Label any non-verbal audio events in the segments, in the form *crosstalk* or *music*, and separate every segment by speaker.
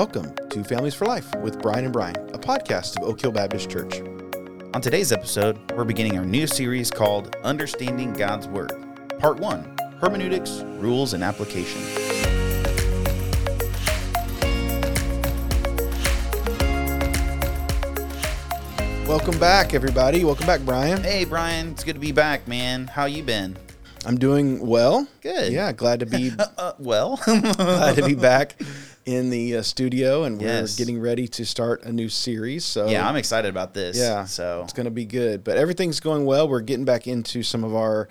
Speaker 1: Welcome to Families for Life with Brian and Brian, a podcast of Oak Hill Baptist Church.
Speaker 2: On today's episode, we're beginning our new series called Understanding God's Word. Part 1 Hermeneutics, Rules, and Application.
Speaker 1: Welcome back, everybody. Welcome back, Brian.
Speaker 2: Hey, Brian, it's good to be back, man. How you been?
Speaker 1: I'm doing well.
Speaker 2: Good.
Speaker 1: Yeah, glad to be *laughs*
Speaker 2: Uh, well, *laughs*
Speaker 1: glad to be back *laughs* in the uh, studio, and we're getting ready to start a new series. So
Speaker 2: yeah, I'm excited about this.
Speaker 1: Yeah,
Speaker 2: So,
Speaker 1: it's going to be good. But everything's going well. We're getting back into some of our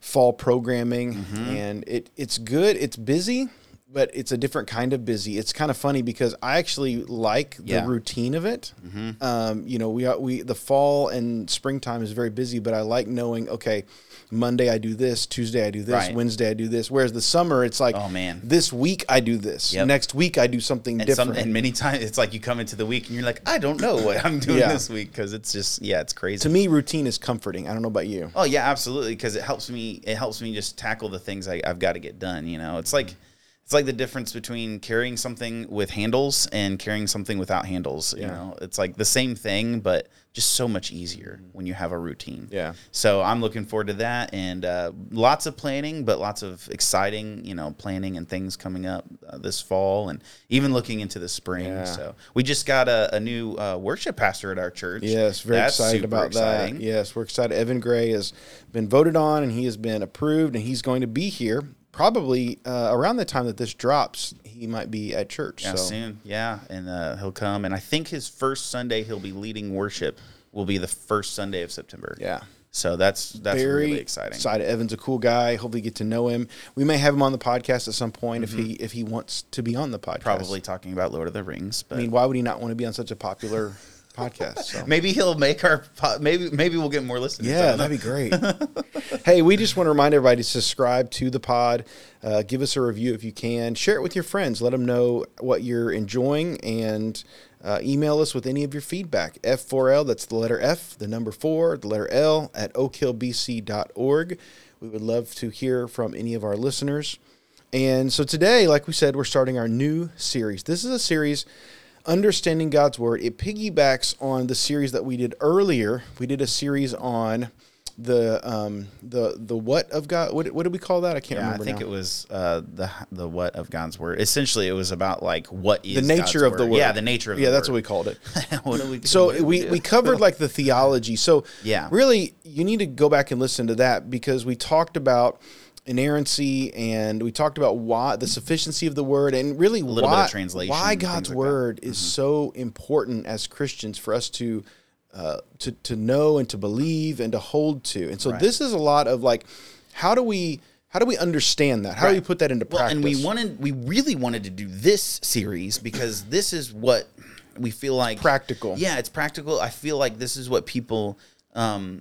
Speaker 1: fall programming,
Speaker 2: Mm-hmm.
Speaker 1: and it it's good. It's busy, but it's a different kind of busy. It's kind of funny because I actually like the
Speaker 2: Yeah. Mm-hmm.
Speaker 1: routine of it. Um, you know, we are, we the fall and springtime is very busy, but I like knowing okay. Monday I do this, Tuesday I do this,
Speaker 2: Right.
Speaker 1: Wednesday I do this. Whereas the summer, it's like,
Speaker 2: Oh, man.
Speaker 1: this week I do this,
Speaker 2: Yep.
Speaker 1: next week I do something
Speaker 2: and,
Speaker 1: different.
Speaker 2: some, and many times it's like you come into the week and you're like, I don't know what I'm doing
Speaker 1: Yeah.
Speaker 2: this week because it's just, yeah, it's crazy.
Speaker 1: to me, routine is comforting. I don't know about you.
Speaker 2: Oh yeah, absolutely. Because it helps me. It helps me just tackle the things I, I've got to get done. You know, it's like it's like the difference between carrying something with handles and carrying something without handles. You know, it's like the same thing, but just so much easier when you have a routine.
Speaker 1: Yeah.
Speaker 2: So I'm looking forward to that, and uh, lots of planning, but lots of exciting, you know, planning and things coming up uh, this fall, and even looking into the spring.
Speaker 1: Yeah.
Speaker 2: So we just got a, a new uh, worship pastor at our church.
Speaker 1: Yes, very
Speaker 2: That's
Speaker 1: excited about
Speaker 2: exciting.
Speaker 1: that. Yes, we're excited. Evan Gray has been voted on and he has been approved and he's going to be here probably uh, around the time that this drops. He might be at church.
Speaker 2: Yeah,
Speaker 1: so
Speaker 2: soon. Yeah, and uh, he'll come, and I think his first Sunday he'll be leading worship will be the first Sunday of September.
Speaker 1: yeah.
Speaker 2: So that's that's
Speaker 1: Very
Speaker 2: really exciting.
Speaker 1: Excited. Evan's a cool guy. Hopefully, get to know him. We may have him on the podcast at some point if he if he wants to be on the podcast.
Speaker 2: Mm-hmm. Probably talking about Lord of the Rings, but
Speaker 1: I mean, why would he not want to be on such a popular podcast? So. *laughs*
Speaker 2: maybe he'll make our po- maybe maybe we'll get more listeners.
Speaker 1: Yeah, that'd be great. *laughs* hey, we just want to remind everybody to subscribe to the pod. Uh, give us a review if you can. Share it with your friends. Let them know what you're enjoying and uh, email us with any of your feedback. F4L, that's the letter F, the number four, the letter L at oakhillbc.org. We would love to hear from any of our listeners. And so today, like we said, we're starting our new series. This is a series, Understanding God's Word. It piggybacks on the series that we did earlier. We did a series on the um, the the what of God. What, what did we call that? I can't
Speaker 2: Yeah, I think
Speaker 1: now.
Speaker 2: it was uh, the the what of God's word. Essentially, it was about like what is
Speaker 1: the nature
Speaker 2: God's
Speaker 1: of the word.
Speaker 2: Yeah, the nature of
Speaker 1: yeah, that's
Speaker 2: word.
Speaker 1: what we called it. *laughs*
Speaker 2: what do we do?
Speaker 1: So
Speaker 2: do
Speaker 1: we,
Speaker 2: do?
Speaker 1: we covered like the theology. So
Speaker 2: Yeah.
Speaker 1: really, you need to go back and listen to that because we talked about inerrancy and we talked about why the sufficiency of the word and really
Speaker 2: little bit
Speaker 1: why
Speaker 2: of translation
Speaker 1: why God's
Speaker 2: like that.
Speaker 1: word is so important as Christians for us to. Uh, to to know and to believe and to hold to, and so
Speaker 2: Right.
Speaker 1: this is a lot of like, how do we how do we understand that? How do we put that into
Speaker 2: Well,
Speaker 1: practice?
Speaker 2: and we wanted, we really wanted to do this series because this is what we feel like
Speaker 1: Practical.
Speaker 2: Yeah, it's practical. I feel like this is what people um,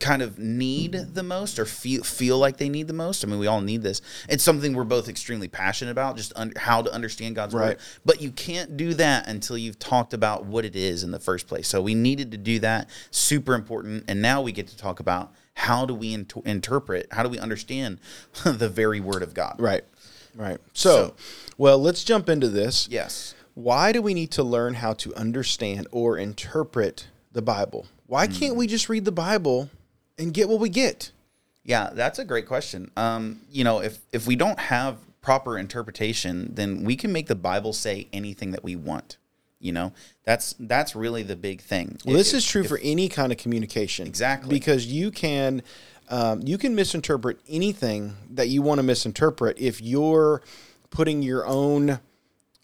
Speaker 2: kind of need the most, or feel feel like they need the most. I mean, we all need this. It's something we're both extremely passionate about, just un- how to understand God's
Speaker 1: Right.
Speaker 2: word. But you can't do that until you've talked about what it is in the first place. So we needed to do that. Super important. And now we get to talk about how do we int- interpret, how do we understand *laughs* the very word of God.
Speaker 1: right, right. So,
Speaker 2: So-
Speaker 1: well, let's jump into this.
Speaker 2: Yes.
Speaker 1: Why do we need to learn how to understand or interpret the Bible? Why
Speaker 2: Hmm.
Speaker 1: can't we just read the Bible and get what we get?
Speaker 2: Yeah, that's a great question. Um, you know, if if we don't have proper interpretation, then we can make the Bible say anything that we want. You know, that's that's really the big thing.
Speaker 1: Well, this is true
Speaker 2: if-
Speaker 1: for any kind of communication.
Speaker 2: Exactly.
Speaker 1: Because you can um, you can misinterpret anything that you want to misinterpret if you're putting your own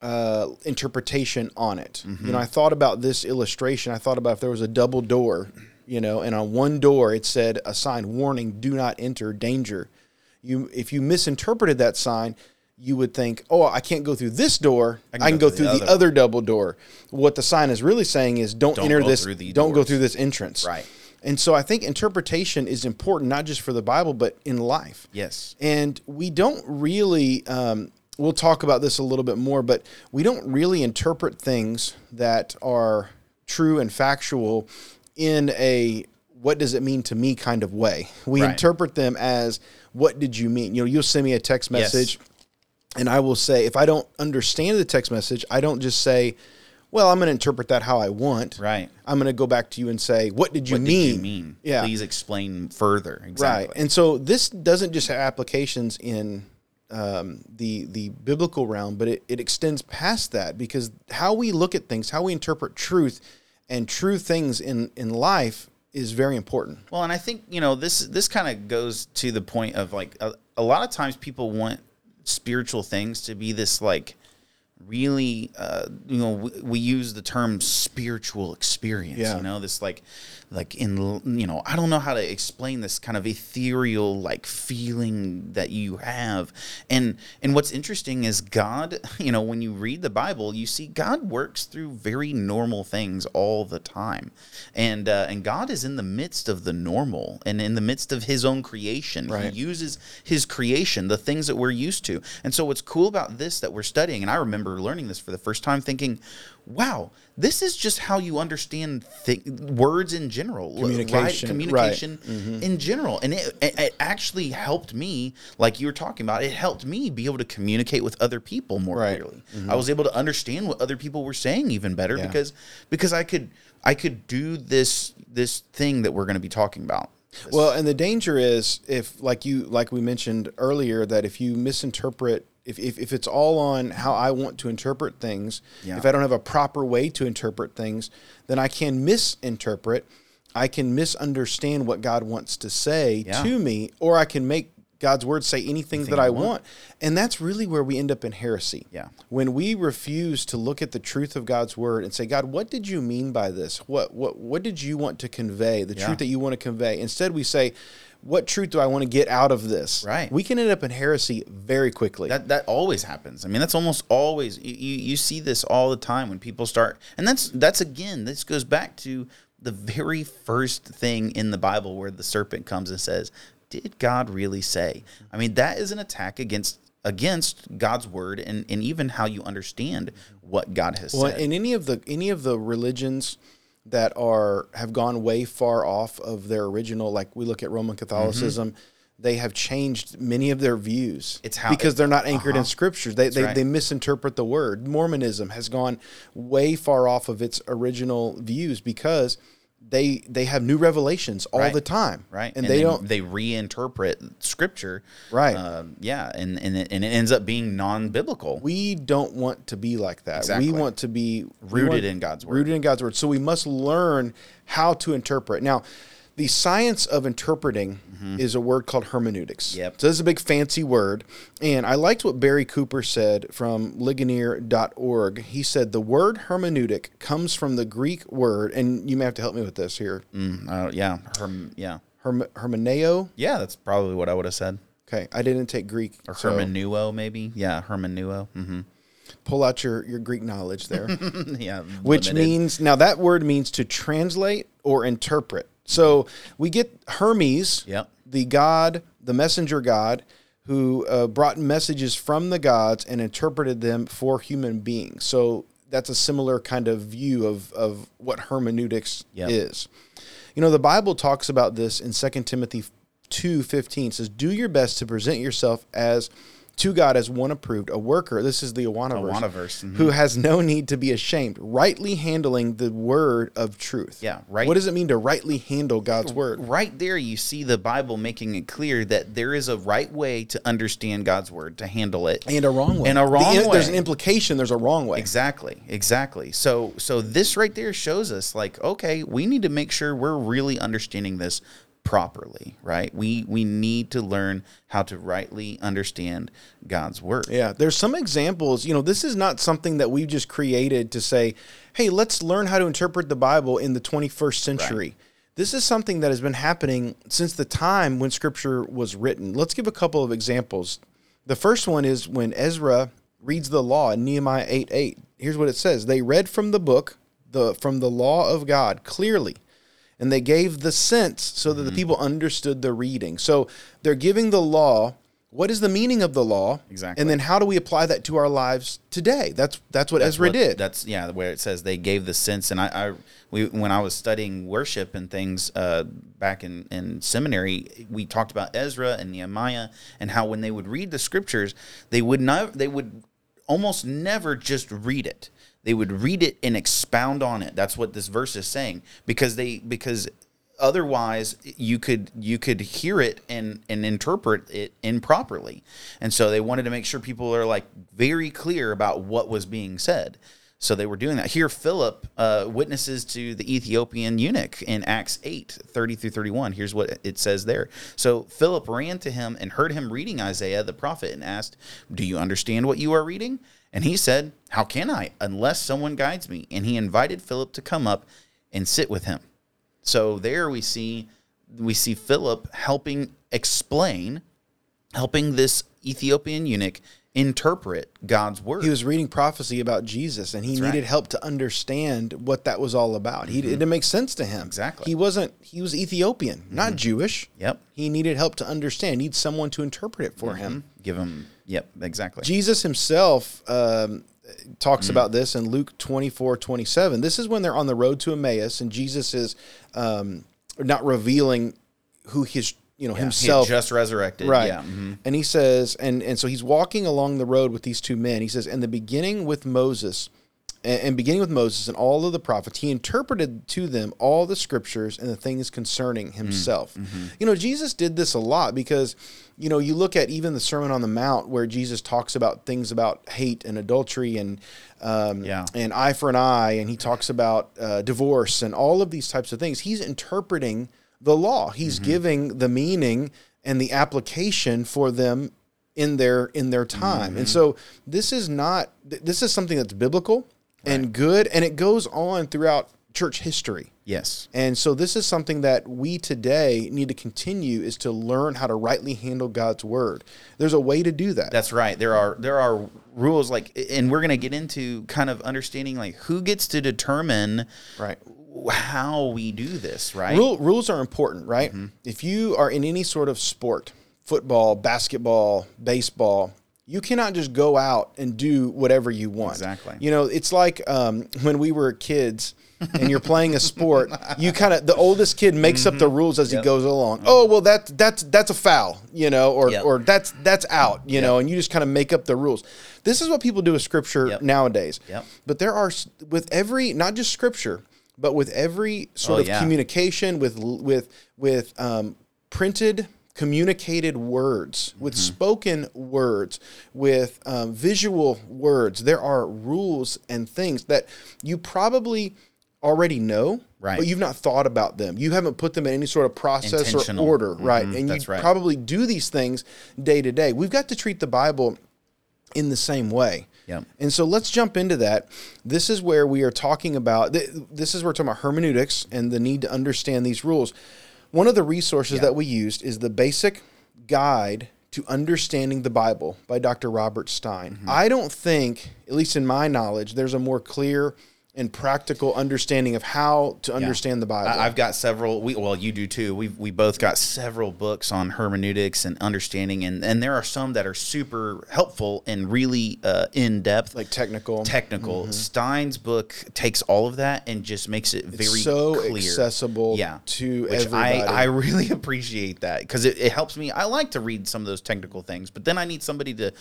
Speaker 1: uh, interpretation on it.
Speaker 2: Mm-hmm.
Speaker 1: You know, I thought about this illustration. I thought about if there was a double door, you know, and on one door it said a sign warning, do not enter, danger. You if you misinterpreted that sign, you would think, "Oh, I can't go through this door. I can, go, through the,
Speaker 2: other
Speaker 1: other double door." What the sign is really saying is, "Don't,
Speaker 2: Don't
Speaker 1: enter this. don't go through this entrance."
Speaker 2: Right.
Speaker 1: And so I think interpretation is important, not just for the Bible, but in life.
Speaker 2: Yes.
Speaker 1: And we don't really, um, we'll talk about this a little bit more, but we don't really interpret things that are true and factual in a what does it mean to me kind of way. We
Speaker 2: Right.
Speaker 1: interpret them as what did you mean? You know, you'll send me a text
Speaker 2: Yes.
Speaker 1: message and I will say, if I don't understand the text message, I don't just say, well, I'm going to interpret that how I want.
Speaker 2: Right.
Speaker 1: I'm going to go back to you and say, what did you
Speaker 2: What
Speaker 1: mean?
Speaker 2: did you mean?
Speaker 1: Yeah.
Speaker 2: Please explain further. Exactly.
Speaker 1: Right. And so this doesn't just have applications in um, the the biblical realm, but it, it extends past that because how we look at things, how we interpret truth and true things in, in life is very important.
Speaker 2: Well, and I think you know this this kind of goes to the point of like a, a lot of times people want spiritual things to be this like really uh, you know we, we use the term spiritual experience
Speaker 1: Yeah.
Speaker 2: you know this like like in you know i don't know how to explain this kind of ethereal like feeling that you have and and what's interesting is god *laughs* you know when you read the bible you see god works through very normal things all the time and uh, and god is in the midst of the normal and in the midst of his own creation
Speaker 1: Right.
Speaker 2: he uses his creation, the things that we're used to. And so, what's cool about this that we're studying, and I remember learning this for the first time, thinking, "Wow, this is just how you understand words in general,
Speaker 1: Communication,
Speaker 2: right?
Speaker 1: right. Mm-hmm.
Speaker 2: communication in general." And it, it, it actually helped me, like you were talking about, it helped me be able to communicate with other people more
Speaker 1: Right. Mm-hmm.
Speaker 2: clearly. I was able to understand what other people were saying even better
Speaker 1: Yeah.
Speaker 2: because because I could I could do this this thing that we're going to be talking about.
Speaker 1: Well, and the danger is if, like you, like we mentioned earlier, that if you misinterpret, if, if, if it's all on how I want to interpret things,
Speaker 2: Yeah.
Speaker 1: if I don't have a proper way to interpret things, then I can misinterpret. I can misunderstand what God wants to say
Speaker 2: Yeah.
Speaker 1: to me, or I can make God's word say anything that I want. And that's really where we end up in heresy.
Speaker 2: Yeah.
Speaker 1: When we refuse to look at the truth of God's word and say, God, what did you mean by this? What what what did you want to convey? The
Speaker 2: Yeah.
Speaker 1: truth that you want to convey. Instead we say, what truth do I want to get out of this?
Speaker 2: Right.
Speaker 1: We can end up in heresy very quickly.
Speaker 2: That that always happens. I mean, that's almost always you, you you see this all the time when people start, and that's that's again this goes back to the very first thing in the Bible where the serpent comes and says, "Did God really say?" I mean, that is an attack against against God's word and and even how you understand what God has
Speaker 1: well,
Speaker 2: said.
Speaker 1: Well, in any of the any of the religions that are have gone way far off of their original, like we look at Roman Catholicism, they have changed many of their views.
Speaker 2: Mm-hmm. It's how-
Speaker 1: because they're not anchored in scriptures. They they,
Speaker 2: right.
Speaker 1: they misinterpret the word. Mormonism has gone way far off of its original views because they they have new revelations all
Speaker 2: Right.
Speaker 1: the time.
Speaker 2: right?
Speaker 1: And, they don't
Speaker 2: they reinterpret scripture,
Speaker 1: Right.
Speaker 2: Um, yeah, and and it, and it ends up being non-biblical.
Speaker 1: we don't want to be like that.
Speaker 2: Exactly.
Speaker 1: We want to be
Speaker 2: Rooted
Speaker 1: want-
Speaker 2: in God's word.
Speaker 1: Rooted in God's word. So we must learn how to interpret. Now, the science of interpreting is a word called hermeneutics.
Speaker 2: Mm-hmm. Yep.
Speaker 1: So this is a big fancy word. And I liked what Barry Cooper said from Ligonier.org. He said the word hermeneutic comes from the Greek word, and you may have to help me with this here.
Speaker 2: Mm, uh, yeah, herm, yeah,
Speaker 1: Herm, hermeneo.
Speaker 2: yeah. That's probably what I would have said.
Speaker 1: Okay, I didn't take Greek.
Speaker 2: Or
Speaker 1: so
Speaker 2: hermenuo, maybe. Yeah, hermenuo. hmm
Speaker 1: pull out your, your Greek knowledge there. *laughs*
Speaker 2: yeah,
Speaker 1: which
Speaker 2: limited.
Speaker 1: means now that word means to translate or interpret. So we get Hermes,
Speaker 2: Yep.
Speaker 1: the god, the messenger god, who uh, brought messages from the gods and interpreted them for human beings. So that's a similar kind of view of, of what hermeneutics
Speaker 2: Yep.
Speaker 1: is. You know, the Bible talks about this in 2 Timothy 2.15. It says, do your best to present yourself as to God as one approved, a worker. This is the Awana verse
Speaker 2: mhm.
Speaker 1: who has no need to be ashamed, rightly handling the word of truth.
Speaker 2: Yeah, right.
Speaker 1: What does it mean to rightly handle God's word?
Speaker 2: right there you see the Bible making it clear that there is a right way to understand God's word, to handle it.
Speaker 1: And a wrong way.
Speaker 2: And a wrong
Speaker 1: The-
Speaker 2: wrong
Speaker 1: There's an implication. There's a wrong way.
Speaker 2: Exactly, exactly. So so this right there shows us like okay, we need to make sure we're really understanding this properly, right? We we need to learn how to rightly understand God's word.
Speaker 1: Yeah, there's some examples. You know, this is not something that we've just created to say, "Hey, let's learn how to interpret the Bible in the 21st century." This is something that has been happening since the time when Scripture was written. Let's give a couple of examples. The first one is when Ezra reads the law in Nehemiah 8 8. Here's what it says They read from the book, the from the law of God clearly and they gave the sense so that the people understood the reading. So they're giving the law what is the meaning of the law?
Speaker 2: Exactly.
Speaker 1: And then how do we apply that to our lives today? That's that's what Ezra
Speaker 2: what-
Speaker 1: did.
Speaker 2: That's yeah, where it says they gave the sense. And I, I we when I was studying worship and things uh, back in in seminary, we talked about Ezra and Nehemiah and how when they would read the scriptures, they would not they would almost never just read it. They would read it and expound on it. That's what this verse is saying. Because they because otherwise you could you could hear it and and interpret it improperly. And so they wanted to make sure people are like very clear about what was being said. So they were doing that. Here philip uh, witnesses to the ethiopian eunuch in acts 8 30 through 31 here's what it says there. So philip ran to him and heard him reading isaiah the prophet and asked do you understand what you are reading and he said how can i unless someone guides me and he invited philip to come up and sit with him so there we see we see Philip helping explain, helping this Ethiopian eunuch interpret God's word.
Speaker 1: he was reading prophecy about Jesus and he
Speaker 2: That's
Speaker 1: needed
Speaker 2: right. Mm-hmm.
Speaker 1: help to understand what that was all about. He it didn't make sense to him.
Speaker 2: Exactly.
Speaker 1: He wasn't he was Ethiopian, not Jewish.
Speaker 2: Yep.
Speaker 1: He needed help to understand. He needs someone to interpret it for
Speaker 2: Mm-hmm.
Speaker 1: him.
Speaker 2: Give him. Yep. Exactly.
Speaker 1: Jesus himself um,
Speaker 2: Mm.
Speaker 1: talks about this in Luke 24, 27. This is when they're on the road to Emmaus and Jesus is um, not revealing who his, you know,
Speaker 2: He had
Speaker 1: himself.
Speaker 2: just resurrected.
Speaker 1: Right.
Speaker 2: Yeah. mhm.
Speaker 1: And he says, and, and so he's walking along the road with these two men. He says, in the beginning with Moses, and, beginning with Moses and all of the prophets, he interpreted to them all the scriptures and the things concerning himself. You know, Jesus did this a lot because, you know, you look at even the Sermon on the Mount where Jesus talks about things about hate and adultery and um,
Speaker 2: Yeah.
Speaker 1: and eye for an eye, and he talks about uh, divorce and all of these types of things. He's interpreting the law. He's giving the meaning and the application for them in their in their time. And so this is not this is something that's biblical and good, and it goes on throughout church history.
Speaker 2: Yes.
Speaker 1: And so this is something that we today need to continue is to learn how to rightly handle God's word. There's a way to do that.
Speaker 2: That's right. There are there are rules like, and we're gonna get into kind of understanding like who gets to determine
Speaker 1: right.
Speaker 2: how we do this. Right.
Speaker 1: Rule, rules are important, right?
Speaker 2: Mm-hmm.
Speaker 1: If you are in any sort of sport, football, basketball, baseball, you cannot just go out and do whatever you want.
Speaker 2: Exactly.
Speaker 1: You know, it's like um, when we were kids and you're playing a sport, *laughs* you kind of the oldest kid makes up the rules as
Speaker 2: Mm-hmm. Yep.
Speaker 1: he goes along. Oh, well that's that's that's a foul, you know, or
Speaker 2: Yep.
Speaker 1: or that's that's out, you
Speaker 2: Yep.
Speaker 1: know, and you just kind of make up the rules. This is what people do with scripture nowadays.
Speaker 2: Yep.
Speaker 1: But there are with every not just scripture, but with every sort
Speaker 2: Oh,
Speaker 1: of
Speaker 2: yeah.
Speaker 1: communication with with with um, printed communicated words with
Speaker 2: Mm-hmm.
Speaker 1: spoken words with um, visual words there are rules and things that you probably already know
Speaker 2: Right.
Speaker 1: but you've not thought about them you haven't put them in any sort of process or order right
Speaker 2: Mhm,
Speaker 1: and you
Speaker 2: right.
Speaker 1: probably do these things day to day we've got to treat the bible in the same way
Speaker 2: Yep.
Speaker 1: and so let's jump into that. This is where we are talking about. This is where we're talking about hermeneutics and the need to understand these rules. One of the resources that we used is the Basic Guide to Understanding the Bible by Dr. Robert Stein.
Speaker 2: Mm-hmm.
Speaker 1: I don't think, at least in my knowledge, there's a more clear and practical understanding of how to understand the Bible.
Speaker 2: I've got several. We, well, you do too. We we both got several books on hermeneutics and understanding, and and there are some that are super helpful and really uh, in depth,
Speaker 1: like technical.
Speaker 2: technical. Stein's book takes all of that and just makes it very
Speaker 1: so
Speaker 2: clear.
Speaker 1: accessible
Speaker 2: yeah,
Speaker 1: to
Speaker 2: which
Speaker 1: everybody.
Speaker 2: I I really *laughs* appreciate that because it, it helps me. I like to read some of those technical things, but then I need somebody to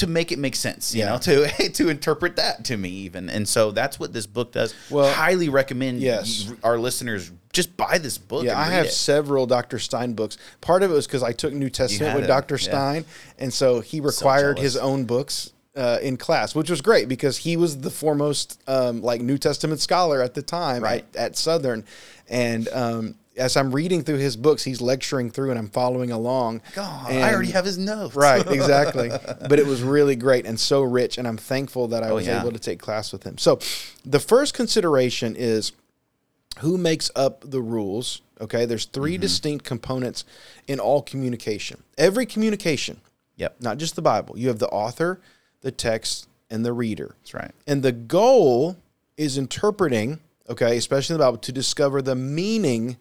Speaker 2: to make it make sense, you
Speaker 1: Yeah.
Speaker 2: know, to *laughs* to interpret that to me even. And so that's what this book does.
Speaker 1: Well,
Speaker 2: highly recommend
Speaker 1: yes.
Speaker 2: our listeners just buy this book.
Speaker 1: Yeah, I have
Speaker 2: it.
Speaker 1: several Dr. Stein books. Part of it was because I took New Testament with
Speaker 2: it,
Speaker 1: Dr.
Speaker 2: yeah.
Speaker 1: Stein, and so he required his own books uh, in class, which was great because he was the foremost um, like New Testament scholar at the time
Speaker 2: Right.
Speaker 1: at, at Southern, and um, as I'm reading through his books, he's lecturing through, and I'm following along.
Speaker 2: God,
Speaker 1: And-
Speaker 2: I already have his notes.
Speaker 1: Right, exactly. *laughs* but it was really great and so rich, and I'm thankful that I was
Speaker 2: Oh, yeah.
Speaker 1: able to take class with him. So, the first consideration is who makes up the rules. Okay, there's 3
Speaker 2: Mm-hmm.
Speaker 1: distinct components in all communication. Every communication,
Speaker 2: Yep.
Speaker 1: not just the Bible. You have the author, the text, and the reader.
Speaker 2: That's right.
Speaker 1: And the goal is interpreting, okay, especially in the Bible, to discover the meaning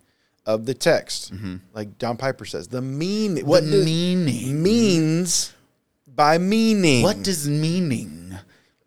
Speaker 1: of the text. Like John Piper says, the mean what
Speaker 2: The meaning.
Speaker 1: means by meaning.
Speaker 2: What does meaning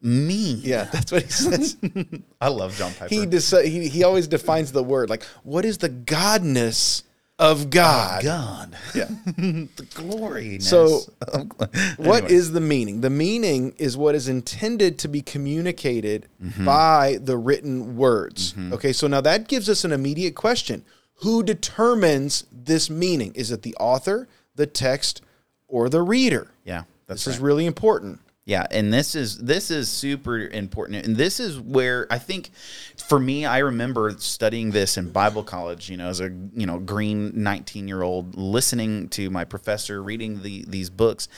Speaker 2: mean?
Speaker 1: Yeah, *laughs* that's what he says. *laughs*
Speaker 2: I love John Piper.
Speaker 1: he, deci- he he always defines the word like what is the godness of God?
Speaker 2: God.
Speaker 1: Yeah. *laughs*
Speaker 2: the glory.
Speaker 1: So,
Speaker 2: of,
Speaker 1: What
Speaker 2: Anyway.
Speaker 1: is the meaning? The meaning is what is intended to be communicated
Speaker 2: Mm-hmm.
Speaker 1: by the written words. Okay, so now that gives us an immediate question. Who determines this meaning? Is it the author, the text, or the reader?
Speaker 2: Yeah, that's
Speaker 1: This
Speaker 2: right.
Speaker 1: is really important.
Speaker 2: Yeah, and this is this is super important, and this is where I think, for me, I remember studying this in Bible college. You know, as a you know green nineteen year old, listening to my professor reading the these books,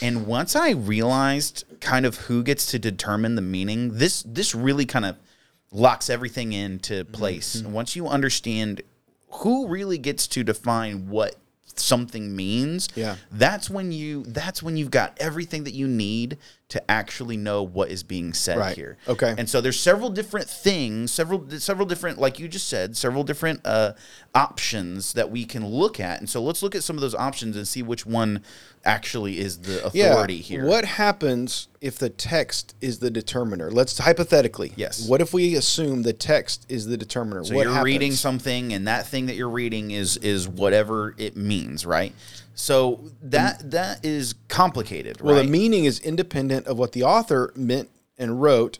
Speaker 2: and once I realized kind of who gets to determine the meaning, this this really kind of locks everything into mm-hmm. place. And once you understand who really gets to define what something means
Speaker 1: Yeah.
Speaker 2: that's when you that's when you've got everything that you need to actually know what is being said
Speaker 1: Right.
Speaker 2: here
Speaker 1: Okay.
Speaker 2: and so there's several different things several several different like you just said several different uh options that we can look at and so let's look at some of those options and see which one actually is the authority here
Speaker 1: What happens if the text is the determiner? Let's hypothetically.
Speaker 2: Yes.
Speaker 1: What if we assume the text is the determiner?
Speaker 2: So
Speaker 1: what
Speaker 2: you're
Speaker 1: happens?
Speaker 2: reading something, and that thing that you're reading is is whatever it means, right? So that that is complicated,
Speaker 1: Well,
Speaker 2: right?
Speaker 1: the meaning is independent of what the author meant and wrote,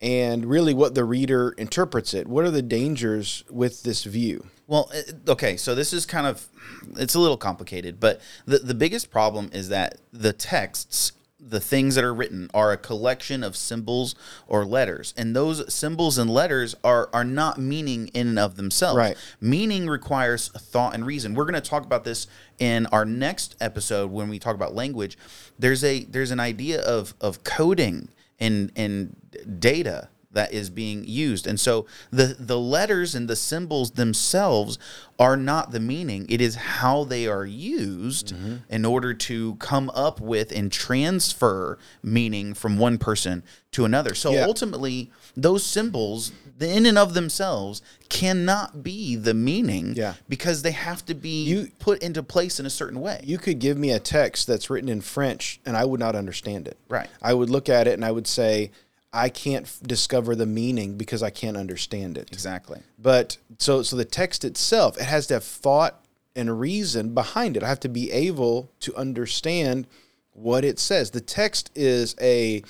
Speaker 1: and really what the reader interprets it. What are the dangers with this view?
Speaker 2: Well, eh, okay, so this is kind of it's a little complicated, but the the biggest problem is that the texts, the things that are written are a collection of symbols or letters, and those symbols and letters are are not meaning in and of themselves.
Speaker 1: Right.
Speaker 2: Meaning requires thought and reason. We're going to talk about this in our next episode when we talk about language. There's a there's an idea of of coding and and data that is being used. And so the the letters and the symbols themselves are not the meaning. It is how they are used mm-hmm. in order to come up with and transfer meaning from one person to another. So
Speaker 1: Yeah.
Speaker 2: ultimately those symbols in and of themselves cannot be the meaning
Speaker 1: Yeah.
Speaker 2: because they have to be
Speaker 1: You-
Speaker 2: put into place in a certain way.
Speaker 1: You could give me a text that's written in French, and I would not understand it.
Speaker 2: Right.
Speaker 1: I would look at it and I would say, I can't f- discover the meaning because I can't understand it.
Speaker 2: exactly.
Speaker 1: But so so the text itself, it has to have thought and reason behind it. I have to be able to understand what it says. The text is a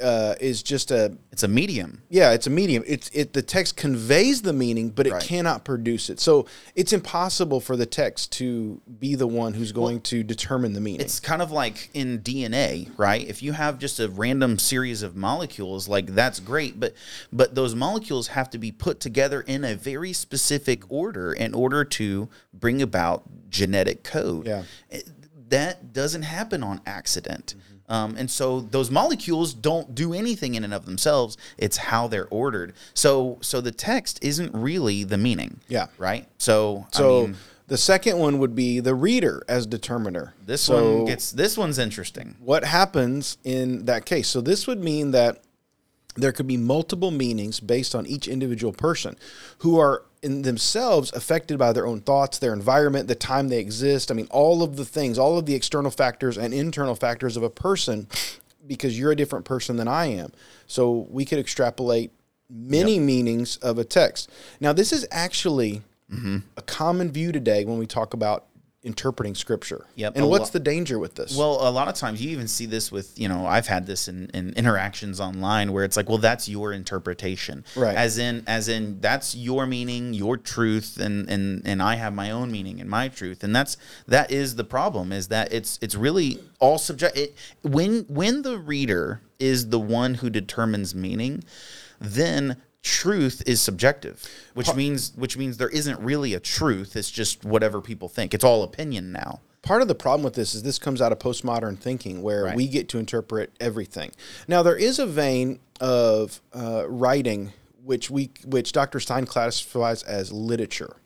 Speaker 1: uh, is just a
Speaker 2: It's a medium.
Speaker 1: yeah, it's a medium. It's it the text conveys the meaning, but it
Speaker 2: Right.
Speaker 1: cannot produce it. So it's impossible for the text to be the one who's going to determine the meaning.
Speaker 2: It's kind of like in DNA, right? If you have just a random series of molecules, like that's great, but but those molecules have to be put together in a very specific order in order to bring about genetic code.
Speaker 1: Yeah.
Speaker 2: It- that doesn't happen on accident. Um, and so those molecules don't do anything in and of themselves. It's how they're ordered. So so the text isn't really the meaning.
Speaker 1: Yeah.
Speaker 2: Right. So
Speaker 1: so
Speaker 2: I mean,
Speaker 1: the second one would be the reader as determiner.
Speaker 2: this
Speaker 1: So
Speaker 2: one gets this one's interesting.
Speaker 1: what happens in that case? So this would mean that there could be multiple meanings based on each individual person who are in themselves affected by their own thoughts, their environment, the time they exist. I mean, all of the things, all of the external factors and internal factors of a person because you're a different person than I am. So we could extrapolate many meanings of a text. Now, this is actually
Speaker 2: Mm-hmm.
Speaker 1: a common view today when we talk about interpreting scripture.
Speaker 2: Yep,
Speaker 1: And what's
Speaker 2: lo-
Speaker 1: the danger with this?
Speaker 2: Well, a lot of times you even see this with, you know, I've had this in, in interactions online where it's like, well, that's your interpretation.
Speaker 1: Right.
Speaker 2: As in as in that's your meaning, your truth, and and and I have my own meaning and my truth. And that's that is the problem, is that it's it's really all subject it when when the reader is the one who determines meaning, then truth is subjective which means which means there isn't really a truth it's just whatever people think it's all opinion now
Speaker 1: part of the problem with this is this comes out of postmodern thinking where
Speaker 2: Right.
Speaker 1: we get to interpret everything. Now there is a vein of uh, writing which we which Dr. Stein classifies as literature,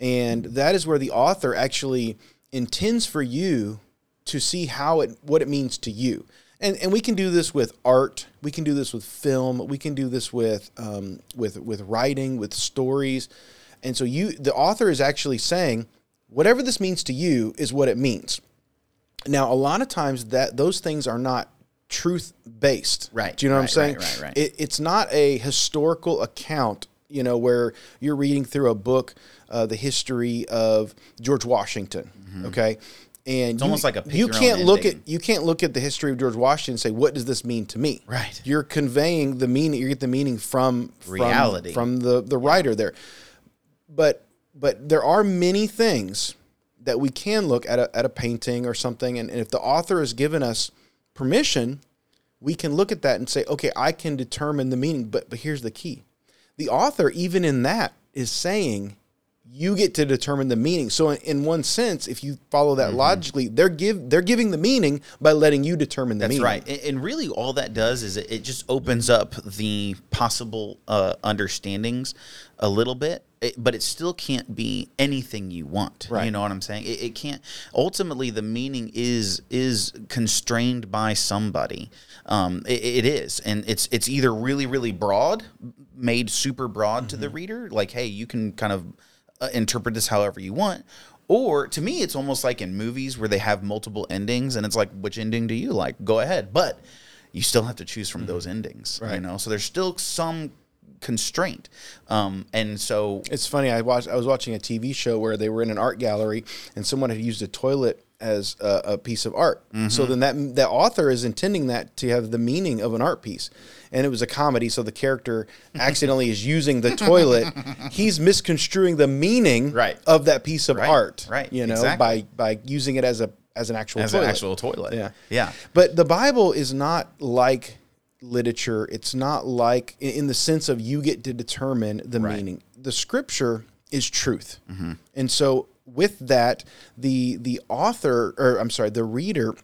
Speaker 1: and that is where the author actually intends for you to see how it what it means to you. And, and we can do this with art. We can do this with film. We can do this with um, with with writing, with stories. And so you the author is actually saying whatever this means to you is what it means. Now, a lot of times that those things are not truth based.
Speaker 2: Right,
Speaker 1: Do you know
Speaker 2: right,
Speaker 1: what I'm saying?
Speaker 2: right, right, right.
Speaker 1: It, it's not a historical account, you know, where you're reading through a book, uh, the history of George Washington. Okay. And it's
Speaker 2: Mm-hmm. almost like a
Speaker 1: you can't look at you can't look at the history of George Washington and say what does this mean to me
Speaker 2: Right.
Speaker 1: you're conveying the meaning you get the meaning from from-
Speaker 2: Reality.
Speaker 1: from the the writer there but but there are many things that we can look at a, at a painting or something and, and if the author has given us permission we can look at that and say okay i can determine the meaning but but here's the key the author even in that is saying you get to determine the meaning so in, in one sense if you follow
Speaker 2: Mm-hmm.
Speaker 1: that logically they're give they're giving the meaning by letting you determine the meaning.
Speaker 2: That's
Speaker 1: meaning
Speaker 2: right. And, and really, all that does is it, it just opens up the possible uh, understandings a little bit, it, but it still can't be anything you want.
Speaker 1: Right.
Speaker 2: You know what I'm saying? It, it can't. Ultimately, the meaning is is constrained by somebody. Um, it, it is, and it's it's either really really broad, made super broad to the
Speaker 1: Mm-hmm.
Speaker 2: reader, like hey, you can kind of uh, interpret this however you want. Or to me, it's almost like in movies where they have multiple endings, and it's like, which ending do you like? Go ahead, but you still have to choose from those endings, you
Speaker 1: Mm-hmm. Right.
Speaker 2: know. So there's still some constraint, um, and so
Speaker 1: It's funny. I watched. I was watching a TV show where they were in an art gallery, and someone had used a toilet as a, a piece of art. So mm-hmm. then that that author is intending that to have the meaning of an art piece, and it was a comedy. So the character *laughs* accidentally is using the toilet. He's misconstruing the meaning
Speaker 2: Right.
Speaker 1: of that piece of
Speaker 2: Right,
Speaker 1: art.
Speaker 2: right,
Speaker 1: You know,
Speaker 2: exactly.
Speaker 1: by by using it as a as an actual
Speaker 2: as
Speaker 1: toilet.
Speaker 2: an actual toilet,
Speaker 1: Yeah.
Speaker 2: yeah,
Speaker 1: But the Bible is not like literature. It's not like in the sense of you get to determine the
Speaker 2: Right.
Speaker 1: meaning. The scripture is truth. Mm-hmm. And so with that, the the author or I'm sorry, the reader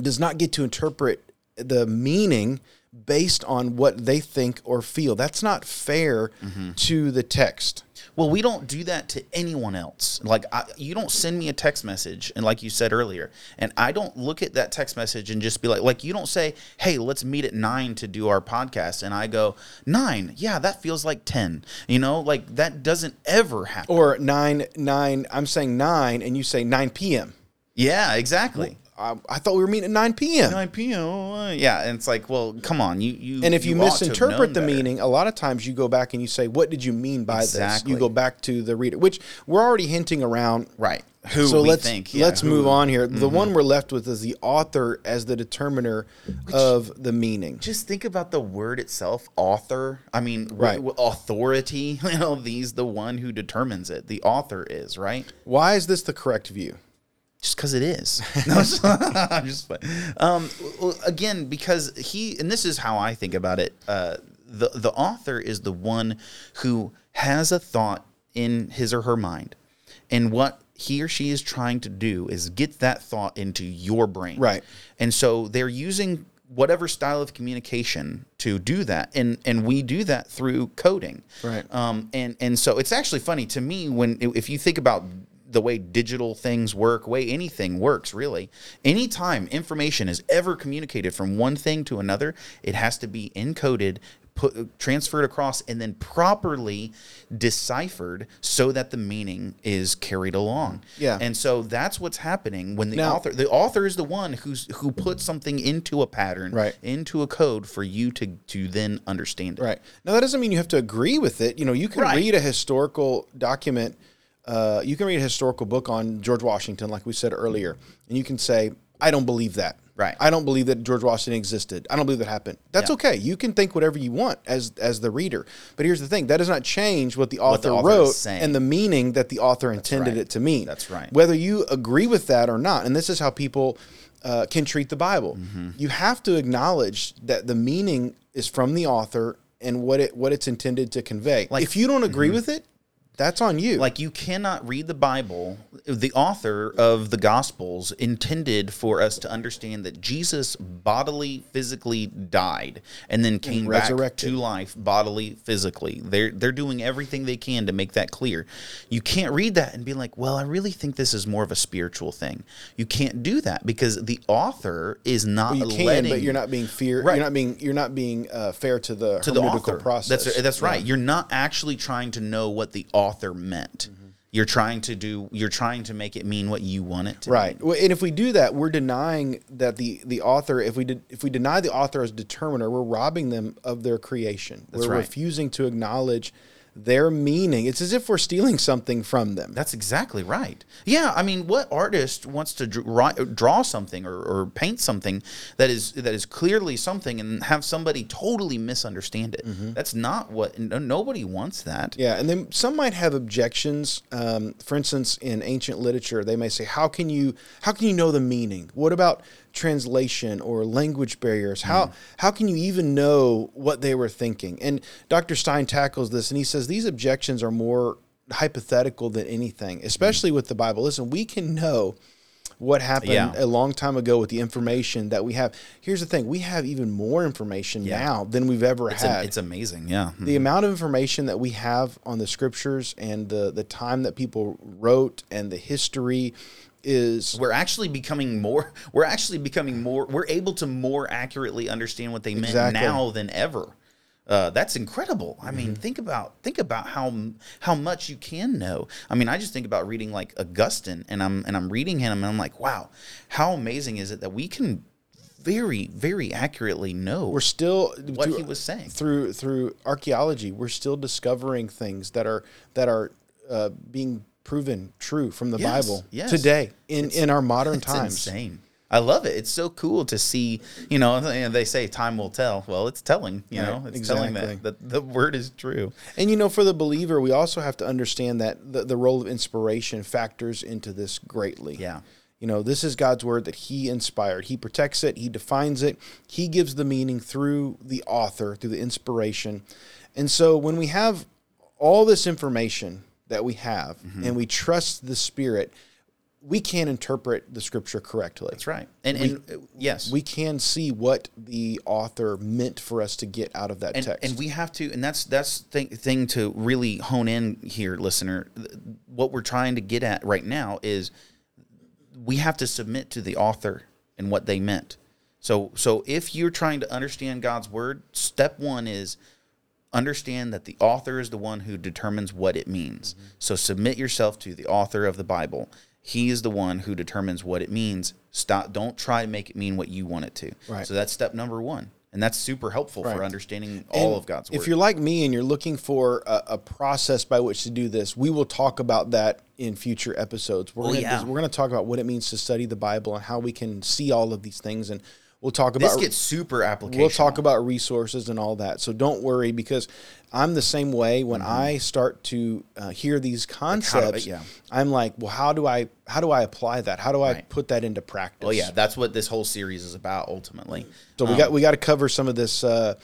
Speaker 1: does not get to interpret the meaning based on what they think or feel. That's not fair mm-hmm. to the text.
Speaker 2: Well, we don't do that to anyone else. Like, I, you don't send me a text message, and like you said earlier, and I don't look at that text message and just be like, like you don't say, "Hey, let's meet at nine to do our podcast," and I go, nine, yeah, that feels like ten. You know, like that doesn't ever happen.
Speaker 1: Or nine nine. I'm saying nine, and you say nine p.m.
Speaker 2: yeah, exactly.
Speaker 1: I, I thought we were meeting at nine p.m.
Speaker 2: 9 p.m. Yeah, and it's like, well, come on, you you.
Speaker 1: And if you,
Speaker 2: ought to have
Speaker 1: misinterpret the
Speaker 2: better.
Speaker 1: meaning, a lot of times you go back and you say, "What did you mean by this?"
Speaker 2: Exactly.
Speaker 1: You go back to the reader, which we're already hinting around.
Speaker 2: right? Who
Speaker 1: so
Speaker 2: we
Speaker 1: let's
Speaker 2: think? yeah,
Speaker 1: let's
Speaker 2: who- Mm-hmm.
Speaker 1: move on here. The one we're left with is the author as the determiner of the meaning.
Speaker 2: just think about the word itself author i mean
Speaker 1: Right.
Speaker 2: w- authority *laughs* you know these the one who determines it the author is right
Speaker 1: Why is this the correct view?
Speaker 2: Just because it is. *laughs* No, I'm just, *laughs* um again because he and this is how i think about it uh the the author is the one who has a thought in his or her mind. And what he or she is trying to do is get that thought into your brain.
Speaker 1: Right.
Speaker 2: and so they're using whatever style of communication to do that. And and we do that through coding.
Speaker 1: Right.
Speaker 2: um and and so it's actually funny to me when if you think about the way digital things work way anything works really anytime information is ever communicated from one thing to another it has to be encoded put transferred across and then properly deciphered so that the meaning is carried along
Speaker 1: Yeah.
Speaker 2: and so that's what's happening when the
Speaker 1: Now-
Speaker 2: author the author is the one who's who puts something into a pattern
Speaker 1: Right.
Speaker 2: into a code for you to to then understand it
Speaker 1: Right. Now that doesn't mean you have to agree with it. You know, you can
Speaker 2: Right.
Speaker 1: read a historical document. Uh, you can read a historical book on George Washington, like we said earlier, and you can say, "I don't believe that."
Speaker 2: Right.
Speaker 1: I don't believe that George Washington existed. I don't believe that happened. That's
Speaker 2: Yeah.
Speaker 1: okay. You can think whatever you want as as the reader. But here's the thing: that does not change what the author,
Speaker 2: the author
Speaker 1: wrote and the meaning that the author intended
Speaker 2: right.
Speaker 1: it to mean.
Speaker 2: That's right.
Speaker 1: Whether you agree with that or not, and this is how people uh, can treat the Bible.
Speaker 2: Mm-hmm.
Speaker 1: You have to acknowledge that the meaning is from the author and what it what it's intended to convey.
Speaker 2: Like-
Speaker 1: if you don't agree with it, that's on you.
Speaker 2: Like you cannot read the Bible. The author of the Gospels intended for us to understand that Jesus bodily, physically died and then came back to life bodily, physically. They're they're doing everything they can to make that clear. You can't read that and be like, "Well, I really think this is more of a spiritual thing." You can't do that because the author is not
Speaker 1: you can,
Speaker 2: letting
Speaker 1: but you're not being fear.
Speaker 2: Right.
Speaker 1: You're not being you're not being uh, fair to the
Speaker 2: to the author.
Speaker 1: process.
Speaker 2: That's that's right. You're not actually trying to know what the author author meant. You're trying to do. You're trying to make it mean what you want it to.
Speaker 1: Right.
Speaker 2: mean.
Speaker 1: Well, and if we do that, we're denying that the the author. If we did, if we deny the author as determiner, we're robbing them of their creation. we're
Speaker 2: right.
Speaker 1: refusing to acknowledge their meaning. It's as if we're stealing something from them.
Speaker 2: That's exactly right. Yeah, I mean, what artist wants to draw, draw something or, or paint something that is that is clearly something and have somebody totally misunderstand it? That's not what. No, nobody wants that.
Speaker 1: Yeah, and then some might have objections. Um, for instance, in ancient literature, they may say, "How can you how can you know the meaning? What about translation or language barriers? How
Speaker 2: Mm.
Speaker 1: how can you even know what they were thinking?" And Dr. Stein tackles this, and he says these objections are more hypothetical than anything, especially with the Bible. Listen, we can know what happened
Speaker 2: Yeah.
Speaker 1: a long time ago with the information that we have. Here's the thing: we have even more information now than we've ever
Speaker 2: It's,
Speaker 1: had
Speaker 2: a, it's amazing. Yeah.
Speaker 1: the amount of information that we have on the scriptures and the the time that people wrote and the history is
Speaker 2: we're actually becoming more *laughs* we're actually becoming more we're able to more accurately understand what they meant
Speaker 1: Exactly.
Speaker 2: now than ever uh, that's incredible i mean
Speaker 1: Mm-hmm.
Speaker 2: think about think about how how much you can know i mean i just think about reading like augustine and i'm and i'm reading him and i'm like wow how amazing is it that we can very very accurately know
Speaker 1: we're still
Speaker 2: what
Speaker 1: through-
Speaker 2: he was saying
Speaker 1: through through archaeology we're still discovering things that are that are uh, being proven true from the
Speaker 2: Yes,
Speaker 1: Bible
Speaker 2: yes.
Speaker 1: today in in our modern
Speaker 2: It's
Speaker 1: times
Speaker 2: insane. I love it. It's so cool to see. You know, and they say time will tell. Well, it's telling. You
Speaker 1: Right,
Speaker 2: know, it's telling that, that the word is true.
Speaker 1: And you know, for the believer, we also have to understand that the, the role of inspiration factors into this greatly.
Speaker 2: Yeah.
Speaker 1: You know, this is God's word that He inspired. He protects it, He defines it, He gives the meaning through the author, through the inspiration. And so when we have all this information that we have
Speaker 2: Mm-hmm.
Speaker 1: and we trust the Spirit, we can interpret the scripture correctly.
Speaker 2: That's right. And, and uh, yes,
Speaker 1: We can see what the author meant for us to get out of that
Speaker 2: and,
Speaker 1: text.
Speaker 2: and we have to and that's that's thing, thing to really hone in here listener what we're trying to get at right now is we have to submit to the author and what they meant so so if you're trying to understand god's word step one is understand that the author is the one who determines what it means
Speaker 1: Mm-hmm.
Speaker 2: so submit yourself to the author of the bible he is the one who determines what it means stop don't try to make it mean what you want it to
Speaker 1: Right.
Speaker 2: so that's step number one and that's super helpful
Speaker 1: Right.
Speaker 2: for understanding all
Speaker 1: And
Speaker 2: of God's word.
Speaker 1: If you're like me and you're looking for a, a process by which to do this, we will talk about that in future episodes. We're
Speaker 2: Oh,
Speaker 1: gonna,
Speaker 2: yeah.
Speaker 1: we're going to talk about what it means to study the Bible and how we can see all of these things, and we'll talk about this
Speaker 2: gets super applicational.
Speaker 1: we'll talk about resources and all that. So don't worry because I'm the same way. When I start to uh, hear these
Speaker 2: Mm-hmm. how
Speaker 1: concepts,
Speaker 2: yeah.
Speaker 1: I'm like, well, how do I how do I apply that? How do I
Speaker 2: Right.
Speaker 1: put that into practice?
Speaker 2: Oh yeah, that's what this whole series is about ultimately.
Speaker 1: So we got we got to cover some of this uh,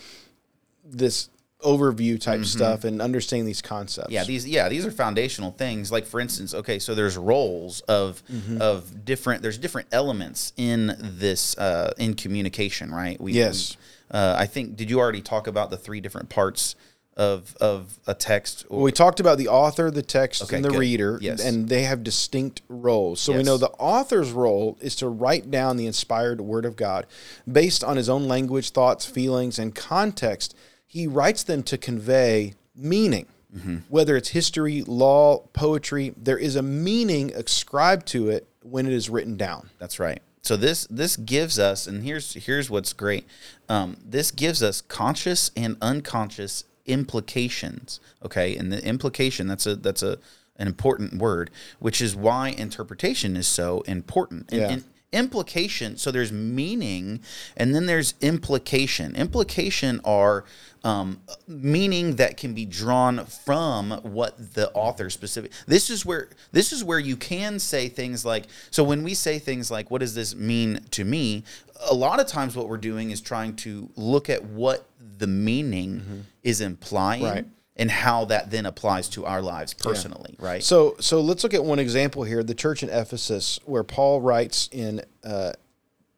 Speaker 1: this overview type stuff and understanding these concepts.
Speaker 2: Mm-hmm. Yeah, these yeah, these are foundational things. Like for instance, okay, so there's roles of
Speaker 1: Mm-hmm.
Speaker 2: of different there's different elements in this uh in communication, right? We
Speaker 1: Yes.
Speaker 2: we, uh, I think did you already talk about the three different parts of of a text?
Speaker 1: Well, we talked about the author, the text,
Speaker 2: Okay,
Speaker 1: and the
Speaker 2: good.
Speaker 1: reader,
Speaker 2: Yes.
Speaker 1: and they have distinct roles. So we know the author's role is to write down the inspired word of God based on his own language, thoughts, feelings, and context. He writes them to convey meaning.
Speaker 2: Mm-hmm.
Speaker 1: Whether it's history, law, poetry, there is a meaning ascribed to it when it is written down.
Speaker 2: That's right. So this this gives us, and here's here's what's great. Um, this gives us conscious and unconscious implications. Okay, and the implication that's a that's a an important word, which is why interpretation is so important. And,
Speaker 1: Yeah.
Speaker 2: and implication. So there's meaning, and then there's implication. Implication are um, meaning that can be drawn from what the author specific. This is where this is where you can say things like. So when we say things like, "What does this mean to me?" A lot of times, what we're doing is trying to look at what the meaning is implying.
Speaker 1: Right.
Speaker 2: And how that then applies to our lives personally, right?
Speaker 1: So, so let's look at one example here: the church in Ephesus, where Paul writes in uh,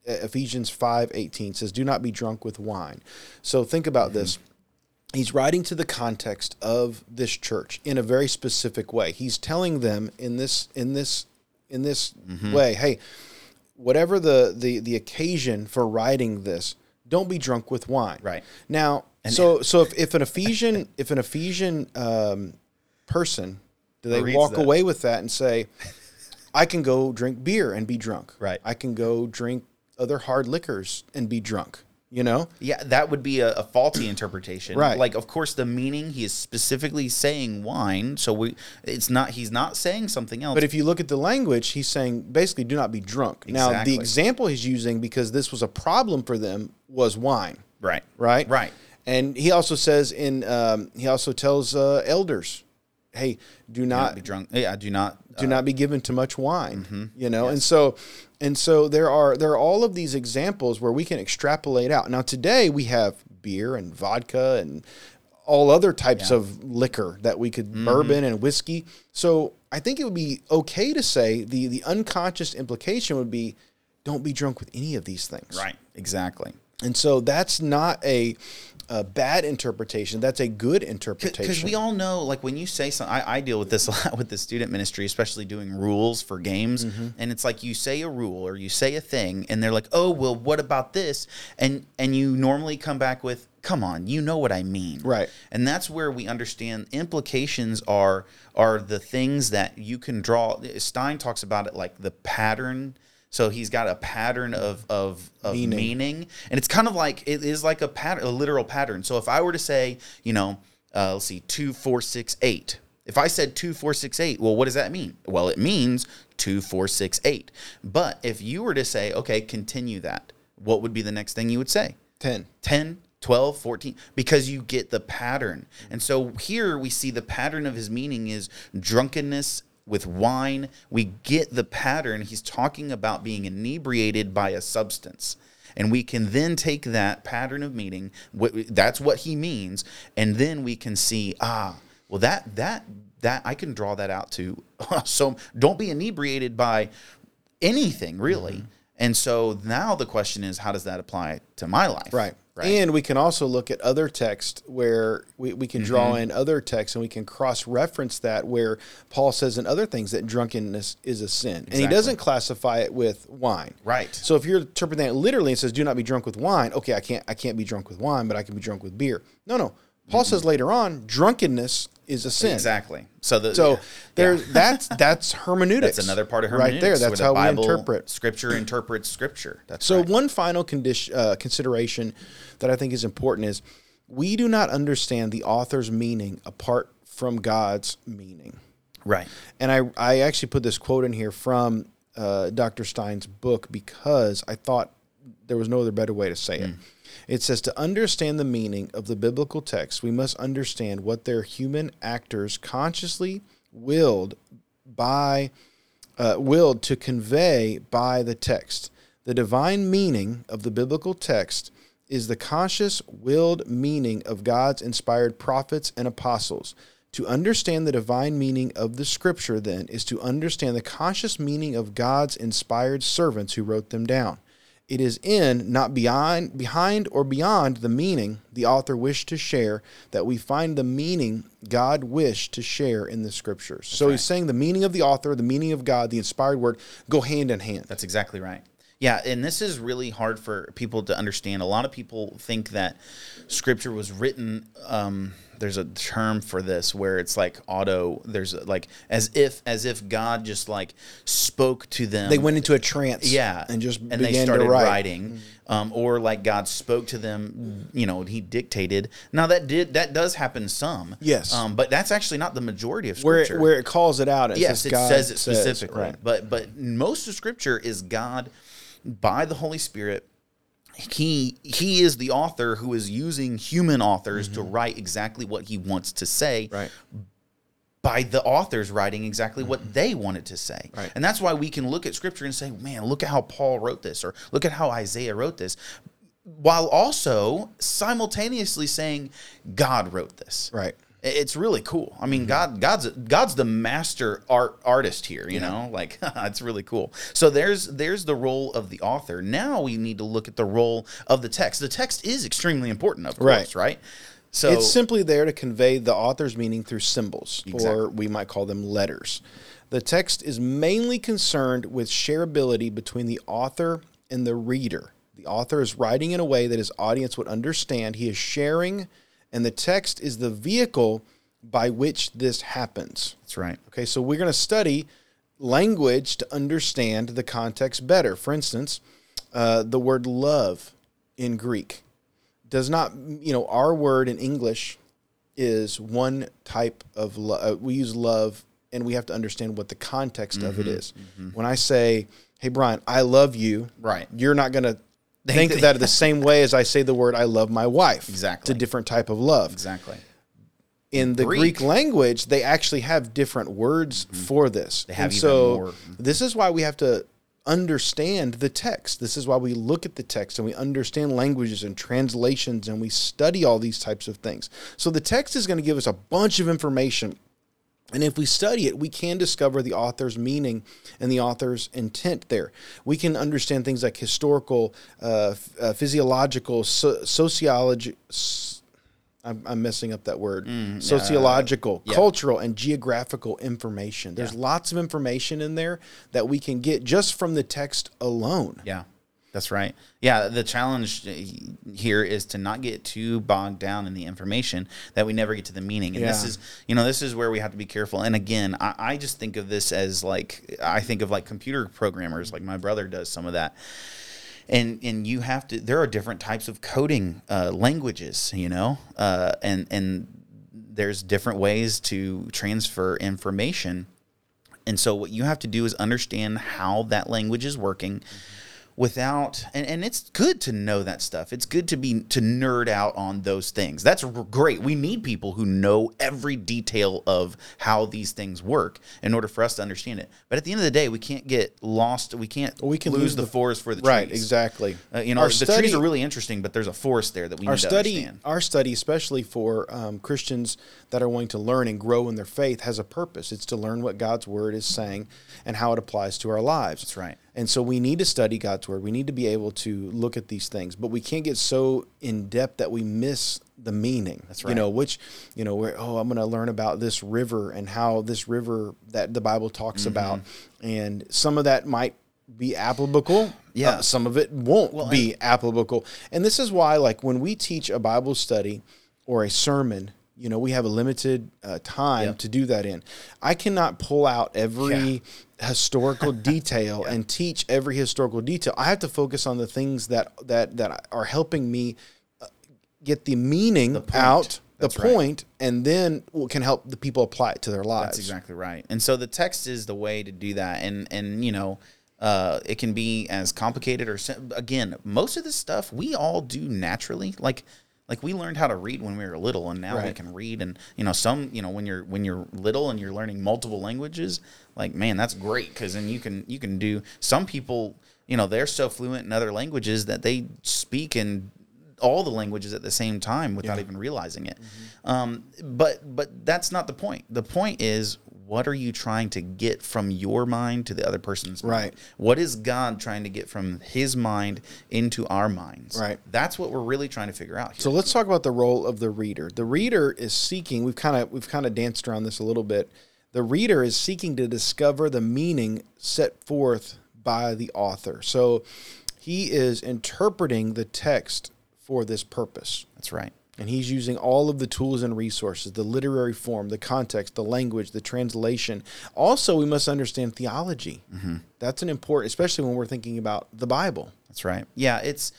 Speaker 1: Ephesians five eighteen says, "Do not be drunk with wine." So, think about this. He's writing to the context of this church in a very specific way. He's telling them in this in this in this way, "Hey, whatever the, the the occasion for writing this, don't be drunk with wine."
Speaker 2: Right.
Speaker 1: Now, so so if, if an Ephesian if an Ephesian um, person Do they walk
Speaker 2: that.
Speaker 1: away with that and say, I can go drink beer and be drunk?
Speaker 2: Right.
Speaker 1: I can go drink other hard liquors and be drunk. You know?
Speaker 2: Yeah, that would be a, a faulty interpretation.
Speaker 1: Right.
Speaker 2: Like, of course, the meaning he is specifically saying wine, so we it's not he's not saying something else.
Speaker 1: But if you look at the language, he's saying basically do not be drunk. Now, the example he's using because this was a problem for them was wine,
Speaker 2: right,
Speaker 1: right?
Speaker 2: right,
Speaker 1: And he also says in um, he also tells uh, elders, "Hey, do
Speaker 2: do not be drunk. Yeah, do not.
Speaker 1: do not be given too much wine."
Speaker 2: Mm-hmm.
Speaker 1: You know, and so and so there are there are all of these examples where we can extrapolate out. Now today we have beer and vodka and all other types of liquor that we could
Speaker 2: Mm-hmm.
Speaker 1: bourbon and whiskey. So I think it would be okay to say the the unconscious implication would be don't be drunk with any of these things.
Speaker 2: right, exactly.
Speaker 1: And so that's not a, a bad interpretation. That's a good interpretation.
Speaker 2: Because we all know, like when you say something, I, I deal with this *laughs* a lot with the student ministry, especially doing rules for games.
Speaker 1: Mm-hmm.
Speaker 2: And it's like you say a rule or you say a thing, and they're like, "Oh, well, what about this?" And and you normally come back with, "Come on, you know what I mean."
Speaker 1: Right.
Speaker 2: And that's where we understand implications are are the things that you can draw. Stein talks about it like the pattern. So he's got a pattern of of, of
Speaker 1: Meaning.
Speaker 2: meaning. and it's kind of like it is like a pattern, a literal pattern. So if I were to say, you know, uh, let's see, two, four, six, eight. If I said two, four, six, eight, well, what does that mean? Well, it means two, four, six, eight. But if you were to say, okay, continue that, what would be the next thing you would say?
Speaker 1: 10.
Speaker 2: 10 12 14 because you get the pattern and so here we see the pattern of his meaning is drunkenness with wine we get the pattern he's talking about being inebriated by a substance and we can then take that pattern of meaning that's what he means and then we can see ah well that that that i can draw that out to *laughs* so don't be inebriated by anything really
Speaker 1: Mm-hmm.
Speaker 2: and so now the question is how does that apply to my life
Speaker 1: Right.
Speaker 2: Right.
Speaker 1: And we can also look at other text where we, we can draw
Speaker 2: Mm-hmm.
Speaker 1: in other texts and we can cross reference that where Paul says in other things that drunkenness is a sin. And he doesn't classify it with wine.
Speaker 2: Right.
Speaker 1: So if you're interpreting it literally and says do not be drunk with wine, okay, I can't I can't be drunk with wine, but I can be drunk with beer. No, no. Paul says later on, drunkenness is a sin.
Speaker 2: Exactly. So the
Speaker 1: So
Speaker 2: yeah.
Speaker 1: there's that's that's *laughs* hermeneutics.
Speaker 2: that's another part of hermeneutics
Speaker 1: right there. That's how
Speaker 2: Bible,
Speaker 1: we interpret.
Speaker 2: Scripture interprets Scripture. That's
Speaker 1: So
Speaker 2: right.
Speaker 1: one final condition uh, consideration that I think is important is we do not understand the author's meaning apart from God's meaning.
Speaker 2: right.
Speaker 1: And I I actually put this quote in here from uh, Dr. Stein's book because I thought there was no other better way to say it. It says to understand the meaning of the biblical text, we must understand what their human actors consciously willed by uh, willed to convey by the text. The divine meaning of the biblical text is the conscious, willed meaning of God's inspired prophets and apostles. To understand the divine meaning of the scripture, then, is to understand the conscious meaning of God's inspired servants who wrote them down. It is in, not beyond, behind or beyond the meaning the author wished to share that we find the meaning God wished to share in the scriptures. so he's saying the meaning of the author, the meaning of God, the inspired word go hand in hand.
Speaker 2: That's exactly right. Yeah, and this is really hard for people to understand. A lot of people think that scripture was written. Um, there's a term for this where it's like auto. There's like as if as if God just like spoke to them.
Speaker 1: They went into a trance,
Speaker 2: yeah,
Speaker 1: and just
Speaker 2: and
Speaker 1: began
Speaker 2: they started writing, um, or like God spoke to them. You know, He dictated. Now that did that does happen some.
Speaker 1: Yes.
Speaker 2: um, but that's actually not the majority of
Speaker 1: Where
Speaker 2: scripture.
Speaker 1: it, where it calls it out. It
Speaker 2: yes,
Speaker 1: says
Speaker 2: it
Speaker 1: God
Speaker 2: says it specifically.
Speaker 1: right.
Speaker 2: But but most of Scripture is God by the Holy Spirit. He he is the author who is using human authors to write exactly what he wants to say
Speaker 1: Mm-hmm. Right.
Speaker 2: by the authors writing exactly what they wanted to say.
Speaker 1: Mm-hmm. Right.
Speaker 2: And that's why we can look at scripture and say, man, look at how Paul wrote this, or look at how Isaiah wrote this, while also simultaneously saying, God wrote this.
Speaker 1: Right.
Speaker 2: It's really cool. I
Speaker 1: Mm-hmm.
Speaker 2: mean, God, God's God's the master art artist here. You know, like *laughs* it's really cool. So there's there's the role of the author. Now we need to look at the role of the text. The text is extremely important, of course, right? So
Speaker 1: it's simply there to convey the author's meaning through symbols, or we might call them letters. The text is mainly concerned with shareability between the author and the reader. The author is writing in a way that his audience would understand. He is sharing, and the text is the vehicle by which this happens.
Speaker 2: That's right.
Speaker 1: Okay, so we're going to study language to understand the context better. For instance, uh, the word love in Greek does not, you know, our word in English is one type of love. Uh, we use love and we have to understand what the context of it is. When I say, hey, Brian, I love you,
Speaker 2: Right.
Speaker 1: you're not going to think of that the same way as I say the word I love my wife.
Speaker 2: Exactly.
Speaker 1: It's a different type of love
Speaker 2: Exactly.
Speaker 1: in the
Speaker 2: Greek.
Speaker 1: Greek. language, they actually have different words mm-hmm. for this. They
Speaker 2: have
Speaker 1: and
Speaker 2: even
Speaker 1: so
Speaker 2: more.
Speaker 1: this is why we have to understand the text. This is why we look at the text and we understand languages and translations and we study all these types of things. So the text is going to give us a bunch of information. And if we study it, we can discover the author's meaning and the author's intent there. We can understand things like historical, uh, uh, physiological, so- sociology. I'm, I'm messing up that word. Sociological,
Speaker 2: yeah.
Speaker 1: cultural, and geographical information. There's lots of information in there that we can get just from the text alone.
Speaker 2: Yeah, that's right. Yeah, the challenge uh, here is to not get too bogged down in the information that we never get to the meaning. And this is, you know, this is where we have to be careful. And again, I, I just think of this as like I think of like computer programmers, like my brother does some of that. And and you have to. There are different types of coding uh, languages, you know, uh, and and there's different ways to transfer information. And so what you have to do is understand how that language is working without and, and it's good to know that stuff. It's good to be to nerd out on those things. That's r- great. We need people who know every detail of how these things work in order for us to understand it. But at the end of the day, we can't get lost. We can't
Speaker 1: we can
Speaker 2: lose,
Speaker 1: lose
Speaker 2: the,
Speaker 1: the-
Speaker 2: forest for the trees.
Speaker 1: Right, exactly.
Speaker 2: Uh, you know,
Speaker 1: Our
Speaker 2: the
Speaker 1: study-
Speaker 2: trees are really interesting, but there's a forest there that we
Speaker 1: our
Speaker 2: need to
Speaker 1: study
Speaker 2: understand.
Speaker 1: our study especially for um, christians that are wanting to learn and grow in their faith has a purpose it's to learn what god's word is saying and how it applies to our lives
Speaker 2: That's right.
Speaker 1: And so we need to study god's word we need to be able to look at these things but we can't get so in depth that we miss the meaning
Speaker 2: That's right.
Speaker 1: you know which you know where oh i'm going to learn about this river and how this river that the bible talks
Speaker 2: Mm-hmm.
Speaker 1: about and some of that might be applicable
Speaker 2: Yeah.
Speaker 1: Uh, some of it won't be applicable. And this is why, like, when we teach a Bible study or a sermon, you know, we have a limited uh, time
Speaker 2: Yep.
Speaker 1: to do that in. I cannot pull out every historical *laughs* detail and teach every historical detail. I have to focus on the things that that that are helping me uh, get the meaning out, the
Speaker 2: That's right.
Speaker 1: point, and then can help the people apply it to their lives.
Speaker 2: That's exactly right. And so the text is the way to do that. And and you know, uh, it can be as complicated or again, most of this stuff we all do naturally. Like like we learned how to read when we were little, and now we can read. And you know, some you know when you're when you're little and you're learning multiple languages, like man, that's great because then you can you can do. Some people you know they're so fluent in other languages that they speak in all the languages at the same time without even realizing it. Um, but but that's not the point. The point is what are you trying to get from your mind to the other person's mind?
Speaker 1: Right.
Speaker 2: What is God trying to get from his mind into our minds?
Speaker 1: Right.
Speaker 2: That's what we're really trying to figure out here.
Speaker 1: So let's talk about the role of the reader. The reader is seeking. We've kind of we've kind of danced around this a little bit. The reader is seeking to discover the meaning set forth by the author. So he is interpreting the text for this purpose.
Speaker 2: that's right.
Speaker 1: And he's using all of the tools and resources, the literary form, the context, the language, the translation. Also, we must understand theology. That's an important, especially when we're thinking about the Bible.
Speaker 2: That's right. Yeah, it's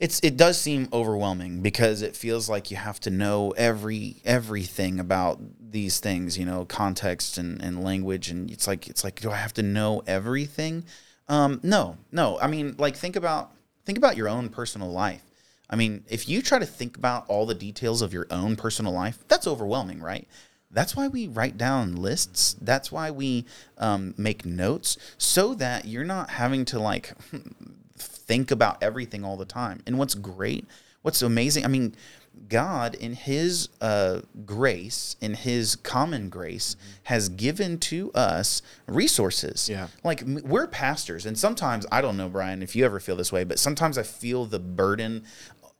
Speaker 2: it's it does seem overwhelming because it feels like you have to know every everything about these things, you know, context and, and language and it's like it's like do I have to know everything? Um no, no. I mean, like think about think about your own personal life. I mean, if you try to think about all the details of your own personal life, that's overwhelming, right? That's why we write down lists. That's why we um, make notes so that you're not having to like *laughs* think about everything all the time. And what's great, what's amazing, I mean, God, in His uh, grace, in His common grace, has given to us resources.
Speaker 1: Yeah.
Speaker 2: Like we're pastors, and sometimes, I don't know, Brian, if you ever feel this way, but sometimes I feel the burden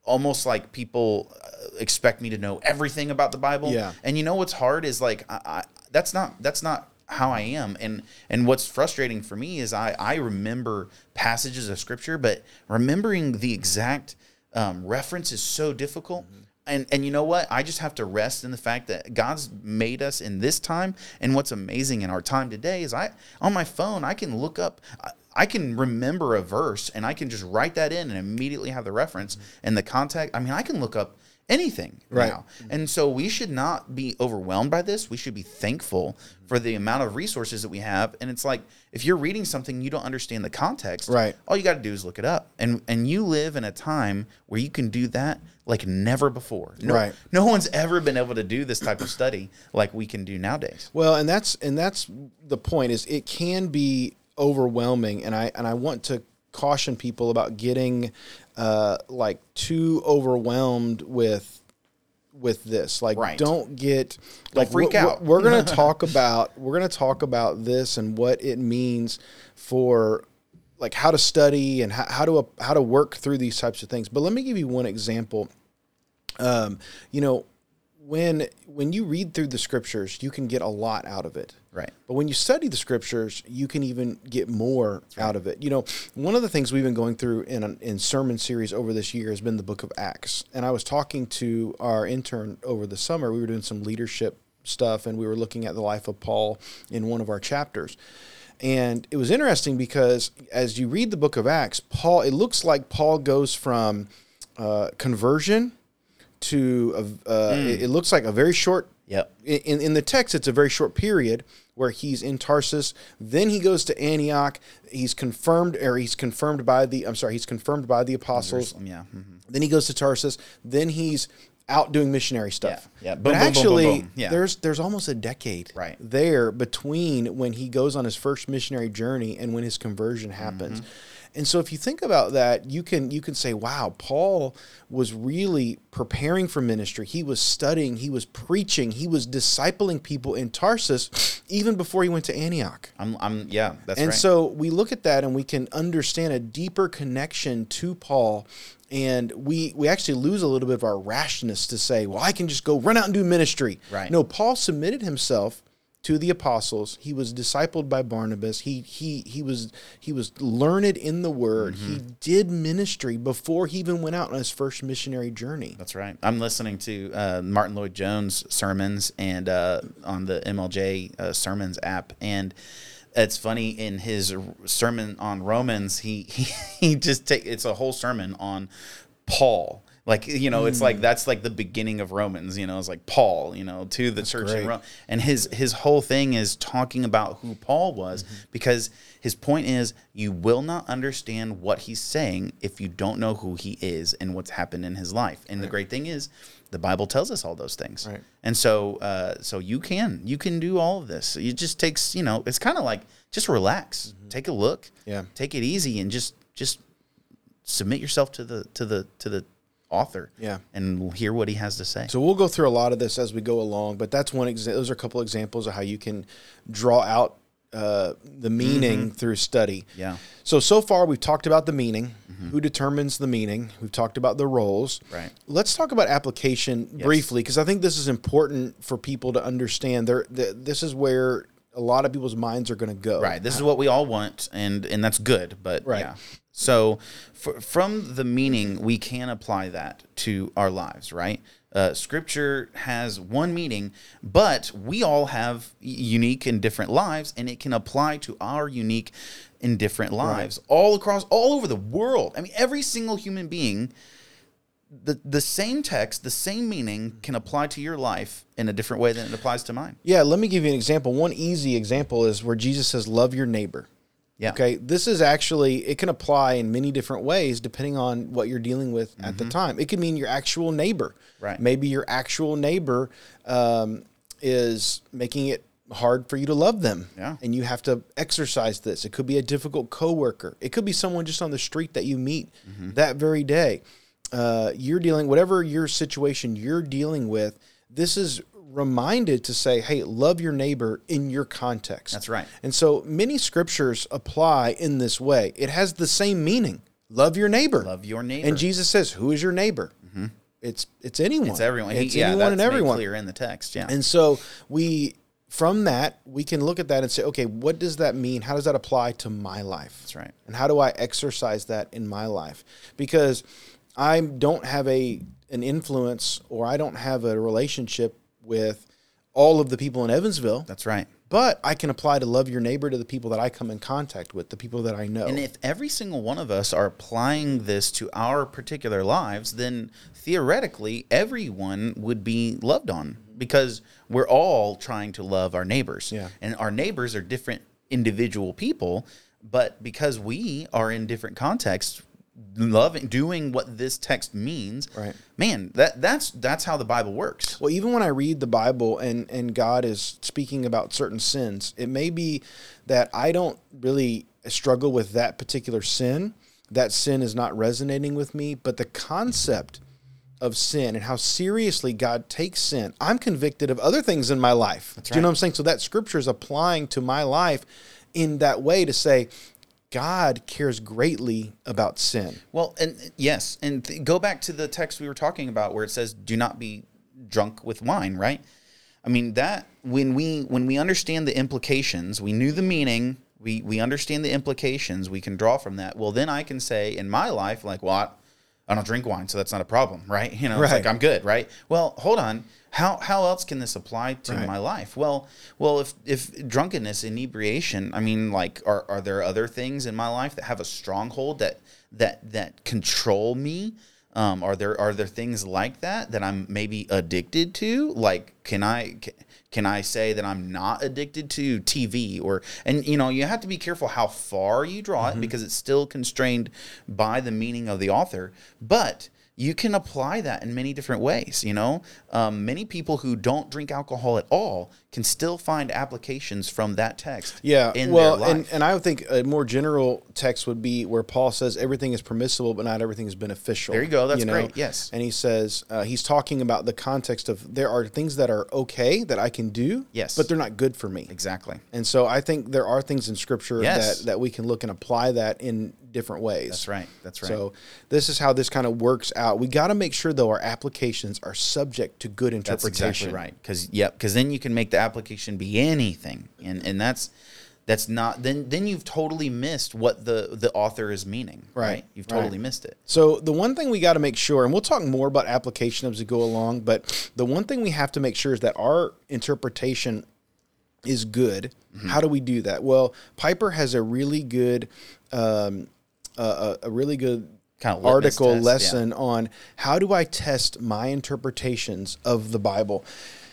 Speaker 2: almost like people uh, expect me to know everything about the Bible.
Speaker 1: Yeah.
Speaker 2: And you know what's hard is like I, I, that's not that's not how I am. And and what's frustrating for me is I I remember passages of scripture, but remembering the exact um, reference is so difficult. and and you know what? I just have to rest in the fact that God's made us in this time. And what's amazing in our time today is I on my phone I can look up. I, I can remember a verse and I can just write that in and immediately have the reference and the context. I mean, I can look up anything
Speaker 1: Right.
Speaker 2: now. And so we should not be overwhelmed by this. We should be thankful for the amount of resources that we have. And it's like if you're reading something you don't understand the context,
Speaker 1: Right.
Speaker 2: all you got to do is look it up. And and you live in a time where you can do that like never before. No,
Speaker 1: Right.
Speaker 2: No one's ever been able to do this type of study like we can do nowadays.
Speaker 1: Well, and that's and that's the point is it can be overwhelming, and I and I want to caution people about getting uh, like too overwhelmed with with this. Like,
Speaker 2: Right.
Speaker 1: don't get like
Speaker 2: freak
Speaker 1: we're-
Speaker 2: out.
Speaker 1: We're, going *laughs* to talk about we're going to talk about this and what it means for like how to study and how, how to how to work through these types of things. But let me give you one example. Um, you know, when when you read through the scriptures, you can get a lot out of it.
Speaker 2: Right.
Speaker 1: But when you study the scriptures, you can even get more out of it. You know, one of the things we've been going through in an in sermon series over this year has been the book of Acts. And I was talking to our intern over the summer. We were doing some leadership stuff and we were looking at the life of Paul in one of our chapters. And it was interesting because as you read the book of Acts, Paul it looks like Paul goes from uh, conversion to a, uh, it, it looks like a very short
Speaker 2: Yep.
Speaker 1: in, in the text, it's a very short period where he's in Tarsus. Then he goes to Antioch. He's confirmed, or he's confirmed by the. I'm sorry, he's confirmed by the apostles.
Speaker 2: Yeah. mhm.
Speaker 1: Then he goes to Tarsus. Then he's out doing missionary stuff.
Speaker 2: Yeah, yeah. Boom,
Speaker 1: but
Speaker 2: boom,
Speaker 1: actually,
Speaker 2: boom. Yeah.
Speaker 1: there's there's almost a decade
Speaker 2: Right.
Speaker 1: there between when he goes on his first missionary journey and when his conversion happens.
Speaker 2: Mm-hmm.
Speaker 1: And so if you think about that, you can you can say, wow, Paul was really preparing for ministry. He was studying, he was preaching, he was discipling people in Tarsus even before he went to Antioch.
Speaker 2: I'm I'm yeah, that's
Speaker 1: And
Speaker 2: right.
Speaker 1: so we look at that and we can understand a deeper connection to Paul. And we, we actually lose a little bit of our rashness to say, well, I can just go run out and do ministry.
Speaker 2: Right.
Speaker 1: No, Paul submitted himself to the apostles. He was discipled by Barnabas. He he he was he was learned in the word.
Speaker 2: Mm-hmm.
Speaker 1: He did ministry before he even went out on his first missionary journey.
Speaker 2: That's right. I'm listening to uh, Martyn Lloyd-Jones sermons and uh, on the MLJ uh, sermons app, and it's funny in his sermon on Romans, he *laughs* he, he just take it's a whole sermon on Paul. Like you know, it's
Speaker 1: Mm.
Speaker 2: like that's like the beginning of Romans. You know, it's like Paul. You know, to the church
Speaker 1: great.
Speaker 2: in Rome, and his his whole thing is talking about who Paul was
Speaker 1: Mm-hmm.
Speaker 2: because his point is you will not understand what he's saying if you don't know who he is and what's happened in his life. And the great thing is, the Bible tells us all those things.
Speaker 1: Right.
Speaker 2: And so, uh, so you can you can do all of this. It just takes you know, it's kind of like just relax, take a look,
Speaker 1: Mm-hmm. Yeah.
Speaker 2: take it easy, and just just submit yourself to the to the to the author.
Speaker 1: Yeah.
Speaker 2: and we'll hear what he has to say.
Speaker 1: So we'll go through a lot of this as we go along, but that's one example. Those are a couple examples of how you can draw out uh, the meaning through study.
Speaker 2: Mm-hmm. Yeah.
Speaker 1: So so far we've talked about the meaning, who determines the meaning. We've talked about the roles.
Speaker 2: Right.
Speaker 1: Let's talk about application briefly because I think this is important for people to understand. There, th- this is where a lot of people's minds are going to go.
Speaker 2: Right. This is what we all want, and and that's good. But
Speaker 1: Right.
Speaker 2: yeah. So f- from the meaning, we can apply that to our lives. Right. Uh, scripture has one meaning, but we all have unique and different lives, and it can apply to our unique and different lives all across, all over the world. I mean, every single human being the the same text, the same meaning can apply to your life in a different way than it applies to mine.
Speaker 1: Yeah. Let me give you an example. One easy example is where Jesus says, "Love your neighbor."
Speaker 2: Yeah.
Speaker 1: Okay, this is actually it can apply in many different ways depending on what you're dealing with at the time. It could mean your actual neighbor.
Speaker 2: Mm-hmm. Right.
Speaker 1: Maybe your actual neighbor um, is making it hard for you to love them.
Speaker 2: Yeah.
Speaker 1: And you have to exercise this. It could be a difficult coworker. It could be someone just on the street that you meet
Speaker 2: Mm-hmm.
Speaker 1: that very day. Uh, you're dealing whatever your situation you're dealing with. This is reminded to say, "Hey, love your neighbor in your context."
Speaker 2: That's right.
Speaker 1: And so many scriptures apply in this way. It has the same meaning. Love your neighbor.
Speaker 2: Love your neighbor.
Speaker 1: And Jesus says, "Who is your neighbor?" Mm-hmm. It's it's anyone.
Speaker 2: It's everyone. He-
Speaker 1: It's
Speaker 2: yeah,
Speaker 1: anyone
Speaker 2: that's
Speaker 1: and everyone.
Speaker 2: clear in the text. Yeah.
Speaker 1: And so we from that we can look at that and say, okay, what does that mean? How does that apply to my life?
Speaker 2: That's right.
Speaker 1: And how do I exercise that in my life? Because I don't have a an influence or I don't have a relationship with all of the people in Evansville,
Speaker 2: That's right.
Speaker 1: but I can apply to love your neighbor to the people that I come in contact with, the people that I know.
Speaker 2: And if every single one of us are applying this to our particular lives, then theoretically everyone would be loved on because we're all trying to love our neighbors.
Speaker 1: Yeah.
Speaker 2: And our neighbors are different individual people, but because we are in different contexts, loving doing what this text means,
Speaker 1: Right.
Speaker 2: man, that that's that's how the Bible works.
Speaker 1: Well, even when I read the Bible and and God is speaking about certain sins, it may be that I don't really struggle with that particular sin. That sin is not resonating with me, but the concept of sin and how seriously God takes sin. I'm convicted of other things in my life. Do you know what I'm saying? So that scripture is applying to my life in that way to say God cares greatly about sin.
Speaker 2: Well, and yes, and th- go back to the text we were talking about where it says, "Do not be drunk with wine." Right? I mean that when we when we understand the implications, we knew the meaning. We we understand the implications. We can draw from that. Well, then I can say in my life, like, well, I, don't drink wine, so that's not a problem, right? *laughs* You know, it's
Speaker 1: Right.
Speaker 2: like I'm good, right? Well, hold on. How how else can this apply to
Speaker 1: Right.
Speaker 2: my life? Well, well, if if drunkenness, inebriation, I mean, like, are are there other things in my life that have a stronghold that that that control me? Um, are there are there things like that that I'm maybe addicted to? Like, can I ca- can I say that I'm not addicted to TV or and you know you have to be careful how far you draw it because it's still constrained by the meaning of the author, but you can apply that in many different ways. You know, um, many people who don't drink alcohol at all can still find applications from that text.
Speaker 1: Yeah, well, and, and I would think a more general text would be where Paul says everything is permissible, but not everything is beneficial.
Speaker 2: There you go. That's great. Yes.
Speaker 1: And he says uh, he's talking about the context of there are things that are okay that I can do,
Speaker 2: Yes.
Speaker 1: but they're not good for me.
Speaker 2: exactly.
Speaker 1: And so I think there are things in Scripture
Speaker 2: Yes.
Speaker 1: that that we can look and apply that in different ways.
Speaker 2: That's right. That's right.
Speaker 1: So this is how this kind of works out. We got to make sure though our applications are subject to good
Speaker 2: That's
Speaker 1: interpretation.
Speaker 2: exactly right. Because yep, because then you can make the application be anything, and and that's that's not then then you've totally missed what the the author is meaning. Right.
Speaker 1: Right,
Speaker 2: You've
Speaker 1: right.
Speaker 2: totally missed it.
Speaker 1: So the one thing we got to make sure, and we'll talk more about application as we go along, but the one thing we have to make sure is that our interpretation is good.
Speaker 2: Mm-hmm.
Speaker 1: How do we do that? Well, Piper has a really good, um, uh, a a really good
Speaker 2: Kind of
Speaker 1: article
Speaker 2: test, yeah.
Speaker 1: lesson on how do I test my interpretations of the Bible.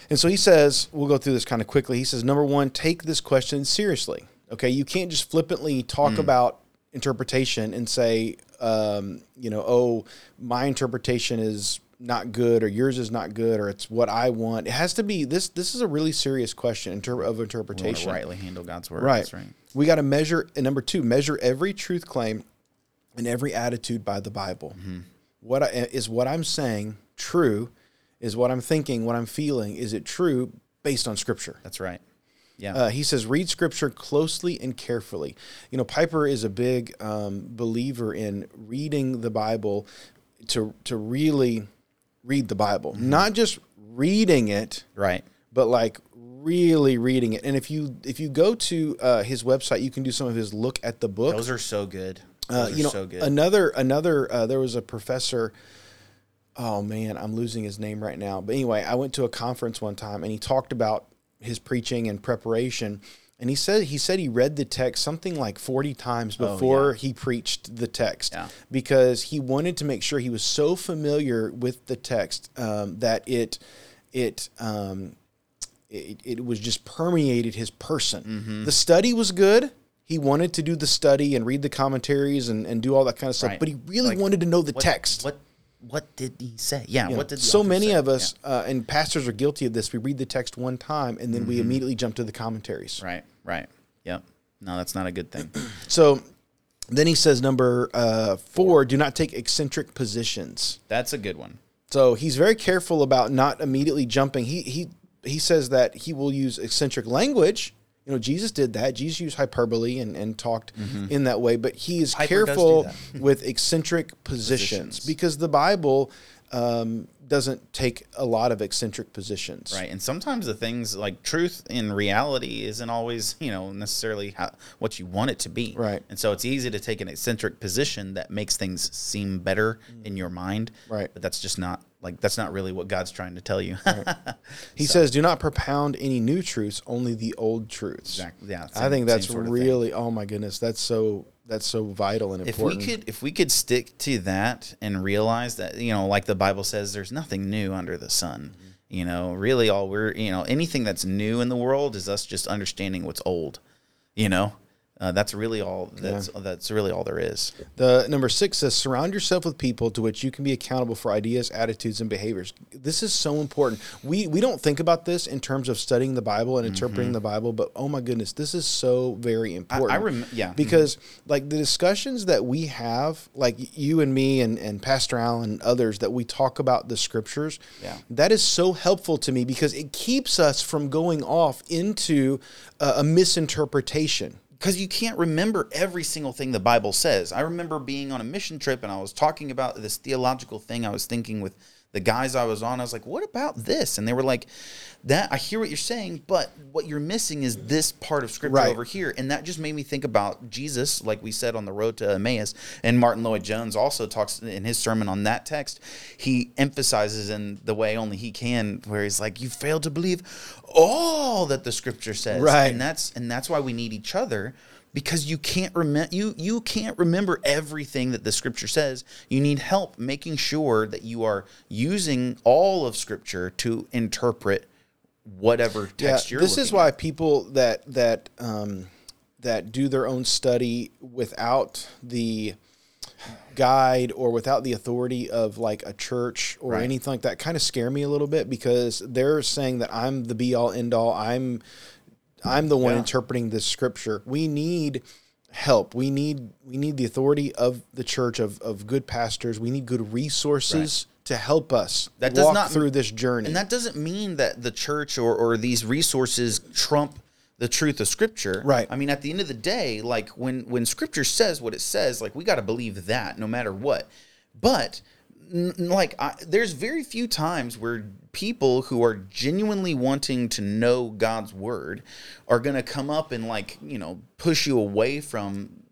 Speaker 1: And so he says, we'll go through this kind of quickly. He says, number one, take this question seriously. Okay, you can't just flippantly talk
Speaker 2: Hmm.
Speaker 1: about interpretation and say, um, you know, oh, my interpretation is not good or yours is not good or it's what I want. It has to be this. This is a really serious question inter- of
Speaker 2: We
Speaker 1: interpretation.
Speaker 2: rightly handle God's word.
Speaker 1: Right.
Speaker 2: Right.
Speaker 1: We got to measure. And number two, measure every truth claim and every attitude by the Bible.
Speaker 2: Mm-hmm.
Speaker 1: What I, is what I'm saying true? Is what I'm thinking? What I'm feeling? Is it true based on Scripture?
Speaker 2: That's right. Yeah.
Speaker 1: Uh, he says, read Scripture closely and carefully. You know, Piper is a big um, believer in reading the Bible to to really read the Bible,
Speaker 2: Mm-hmm.
Speaker 1: not just reading it
Speaker 2: right.
Speaker 1: but like really reading it. And if you if you go to uh, his website, you can do some of his look at the book.
Speaker 2: Those are so good.
Speaker 1: Uh, you know,
Speaker 2: so good.
Speaker 1: another another uh, there was a professor. Oh man, I'm losing his name right now. But anyway, I went to a conference one time and he talked about his preaching and preparation. And he said he said he read the text something like 40 times before he preached the text
Speaker 2: Oh, Yeah.
Speaker 1: because he wanted to make sure he was so familiar with the text um, that it it um, it, it was just permeated his person.
Speaker 2: Mm-hmm.
Speaker 1: The study was good. He wanted to do the study and read the commentaries and, and do all that kind of stuff,
Speaker 2: Right.
Speaker 1: but he really
Speaker 2: Like,
Speaker 1: wanted to know the
Speaker 2: What-
Speaker 1: text.
Speaker 2: What what did he say? Yeah.
Speaker 1: You know,
Speaker 2: What did
Speaker 1: so many
Speaker 2: say?
Speaker 1: of us uh, and pastors are guilty of this. We read the text one time and then
Speaker 2: Mm-hmm.
Speaker 1: we immediately jump to the commentaries.
Speaker 2: Right. Right. Yep. No, that's not a good thing. *clears throat*
Speaker 1: So then he says number uh, four: do not take eccentric positions.
Speaker 2: That's a good one.
Speaker 1: So he's very careful about not immediately jumping. He he he says that he will use eccentric language. You know, Jesus did that. Jesus used hyperbole and, and talked in that way, but he is
Speaker 2: Mm-hmm. Do
Speaker 1: careful *laughs* with eccentric positions,
Speaker 2: Positions.
Speaker 1: because the Bible um, doesn't take a lot of eccentric positions.
Speaker 2: Right. And sometimes the things like truth in reality isn't always, you know, necessarily how, what you want it to be.
Speaker 1: Right.
Speaker 2: And so it's easy to take an eccentric position that makes things seem better in your mind.
Speaker 1: Right.
Speaker 2: But that's just not like that's not really what God's trying to tell you. *laughs*
Speaker 1: He says, "Do not propound any new truths, only the old truths."
Speaker 2: Exactly. Yeah.
Speaker 1: I think that's
Speaker 2: sort of thing.
Speaker 1: really. Oh my goodness, that's so that's so vital and important.
Speaker 2: if we could if we could stick to that and realize that you know like the bible says there's nothing new under the sun
Speaker 1: Mm-hmm.
Speaker 2: you know really all we're you know anything that's new in the world is us just understanding what's old you know uh, that's really all that's that's really all there is
Speaker 1: The number six says, surround yourself with people to which you can be accountable for ideas, attitudes, and behaviors. This is so important. We we don't think about this in terms of studying the Bible and interpreting the Bible, but oh my goodness, this is so very important.
Speaker 2: I rem- yeah.
Speaker 1: because like the discussions that we have, like you and me and and Pastor Allen and others, that we talk about the scriptures.
Speaker 2: Yeah.
Speaker 1: that is so helpful to me because it keeps us from going off into a, a misinterpretation.
Speaker 2: Because you can't remember every single thing the Bible says. I remember being on a mission trip and I was talking about this theological thing I was thinking with the guys I was on. I was like, "What about this?" And they were like, "That I hear what you're saying, but what you're missing is this part of scripture
Speaker 1: Right.
Speaker 2: over here." And that just made me think about Jesus, like we said on the road to Emmaus. And Martyn Lloyd-Jones also talks in his sermon on that text. He emphasizes in the way only he can, where he's like, "You failed to believe all that the scripture says."
Speaker 1: Right.
Speaker 2: And that's and that's why we need each other because you can't remember you you can't remember everything that the scripture says you need help making sure that you are using all of scripture to interpret whatever text you're
Speaker 1: this is why
Speaker 2: at.
Speaker 1: people that that um, that do their own study without the guide or without the authority of like a church or
Speaker 2: Right.
Speaker 1: anything like that kind of scare me a little bit because they're saying that I'm the be all end all. I'm I'm the one
Speaker 2: Yeah.
Speaker 1: interpreting this scripture. We need help. We need we need the authority of the church of of good pastors. We need good resources to help us
Speaker 2: That does
Speaker 1: walk
Speaker 2: not-
Speaker 1: through this journey.
Speaker 2: and that doesn't mean that the church or, or these resources trump the truth of scripture
Speaker 1: Right.
Speaker 2: i mean at the end of the day like when when scripture says what it says like we got to believe that no matter what but like I, there's very few times where people who are genuinely wanting to know god's word are going to come up and like you know push you away from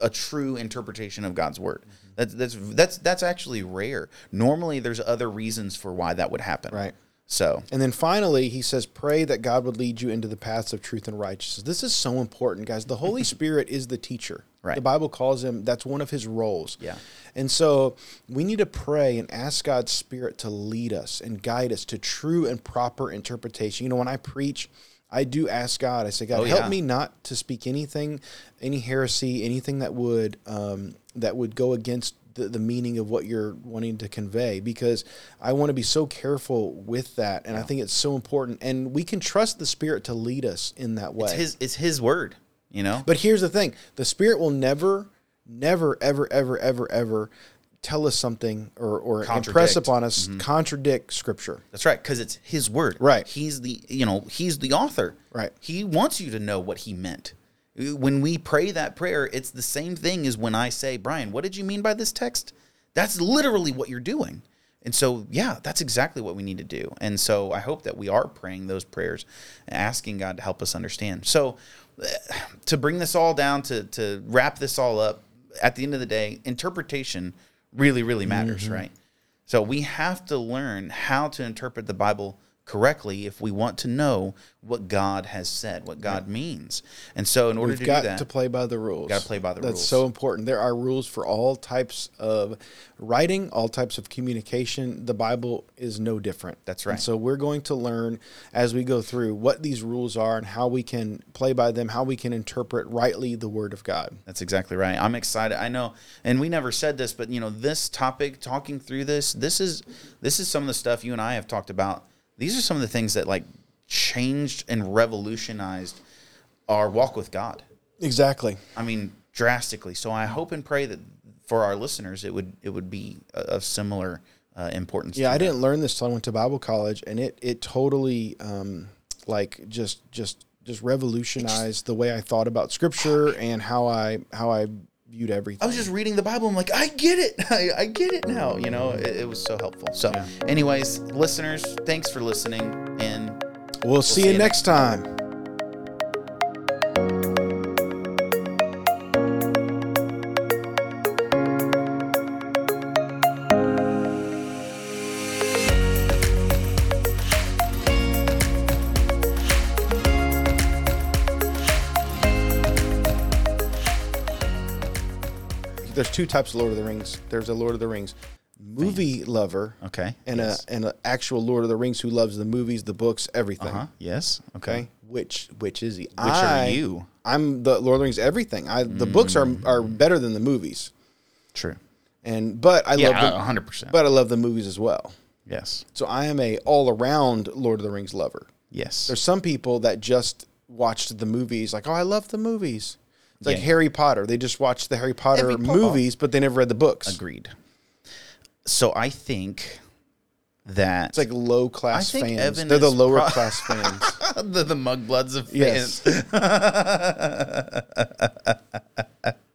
Speaker 2: a true interpretation of God's word. Mm-hmm. That's that's that's that's actually rare. Normally, there's other reasons for why that would happen.
Speaker 1: Right.
Speaker 2: So
Speaker 1: And then finally, he says, pray that God would lead you into the paths of truth and righteousness. This is so important, guys. The Holy *laughs* Spirit is the teacher.
Speaker 2: Right.
Speaker 1: The Bible calls him, that's one of his roles.
Speaker 2: Yeah.
Speaker 1: And so we need to pray and ask God's Spirit to lead us and guide us to true and proper interpretation. You know, when I preach, I do ask God, I say, God,
Speaker 2: Oh,
Speaker 1: help
Speaker 2: yeah.
Speaker 1: me not to speak anything, any heresy, anything that would um, that would go against the, the meaning of what you're wanting to convey because I want to be so careful with that and I think it's so important and we can trust the spirit to lead us in that way.
Speaker 2: it's his it's his word. You know.
Speaker 1: But here's the thing: the Spirit will never, never, ever, ever, ever, ever tell us something or, or impress upon us mm-hmm. contradict Scripture.
Speaker 2: That's right, because it's his word.
Speaker 1: Right.
Speaker 2: He's the you know he's the author.
Speaker 1: Right.
Speaker 2: He wants you to know what he meant. When we pray that prayer, it's the same thing as when I say, Brian, what did you mean by this text? That's literally what you're doing. And so, yeah, that's exactly what we need to do. And so, I hope that we are praying those prayers, asking God to help us understand. So, to bring this all down, to to wrap this all up, at the end of the day, interpretation really, really matters, mm-hmm. right? So we have to learn how to interpret the Bible correctly if we want to know what God has said, what God means. And so in order
Speaker 1: We've
Speaker 2: to
Speaker 1: got
Speaker 2: do that,
Speaker 1: to play by the rules.
Speaker 2: Gotta play by the
Speaker 1: That's
Speaker 2: rules.
Speaker 1: so important. There are rules for all types of writing, all types of communication. The Bible is no different.
Speaker 2: That's
Speaker 1: And
Speaker 2: right.
Speaker 1: so we're going to learn as we go through what these rules are and how we can play by them, how we can interpret rightly the Word of God.
Speaker 2: That's exactly right. I'm excited. I know, and we never said this, but you know, this topic, talking through this, this is this is some of the stuff you and I have talked about. These are some of the things that like changed and revolutionized our walk with God.
Speaker 1: Exactly.
Speaker 2: I mean, drastically. So I hope and pray that for our listeners, it would it would be of similar uh, importance.
Speaker 1: Yeah, I
Speaker 2: them.
Speaker 1: didn't learn this till I went to Bible college, and it it totally um, like just just just revolutionized the way I thought about Scripture and how I how I viewed everything.
Speaker 2: I was just reading the Bible. I'm like, I get it. *laughs* I, I get it now. You know, it, it was so helpful. So, anyways, listeners, thanks for listening. And
Speaker 1: we'll, see, you next time. there's two types of Lord of the Rings. There's a Lord of the Rings movie lover,
Speaker 2: okay,
Speaker 1: and
Speaker 2: yes.
Speaker 1: a and an actual Lord of the Rings who loves the movies, the books, everything.
Speaker 2: Uh-huh. Yes. Okay.
Speaker 1: Okay. Which which is he? Which
Speaker 2: are you?
Speaker 1: I'm the Lord of the Rings everything. I the books are are better than the movies.
Speaker 2: True.
Speaker 1: And but I
Speaker 2: Yeah,
Speaker 1: love
Speaker 2: hundred percent.
Speaker 1: but I love the movies as well.
Speaker 2: Yes.
Speaker 1: So I am a all around Lord of the Rings lover.
Speaker 2: Yes.
Speaker 1: There's some people that just watched the movies, like, oh, I love the movies. It's like
Speaker 2: Yeah.
Speaker 1: Harry Potter. They just watched the Harry Potter
Speaker 2: Harry
Speaker 1: movies, but they never read the books.
Speaker 2: Agreed. So I think that
Speaker 1: It's like low class fans.
Speaker 2: Evan
Speaker 1: They're the lower
Speaker 2: pro-
Speaker 1: class *laughs* fans.
Speaker 2: the, the mudbloods of
Speaker 1: Yes.
Speaker 2: fans. *laughs*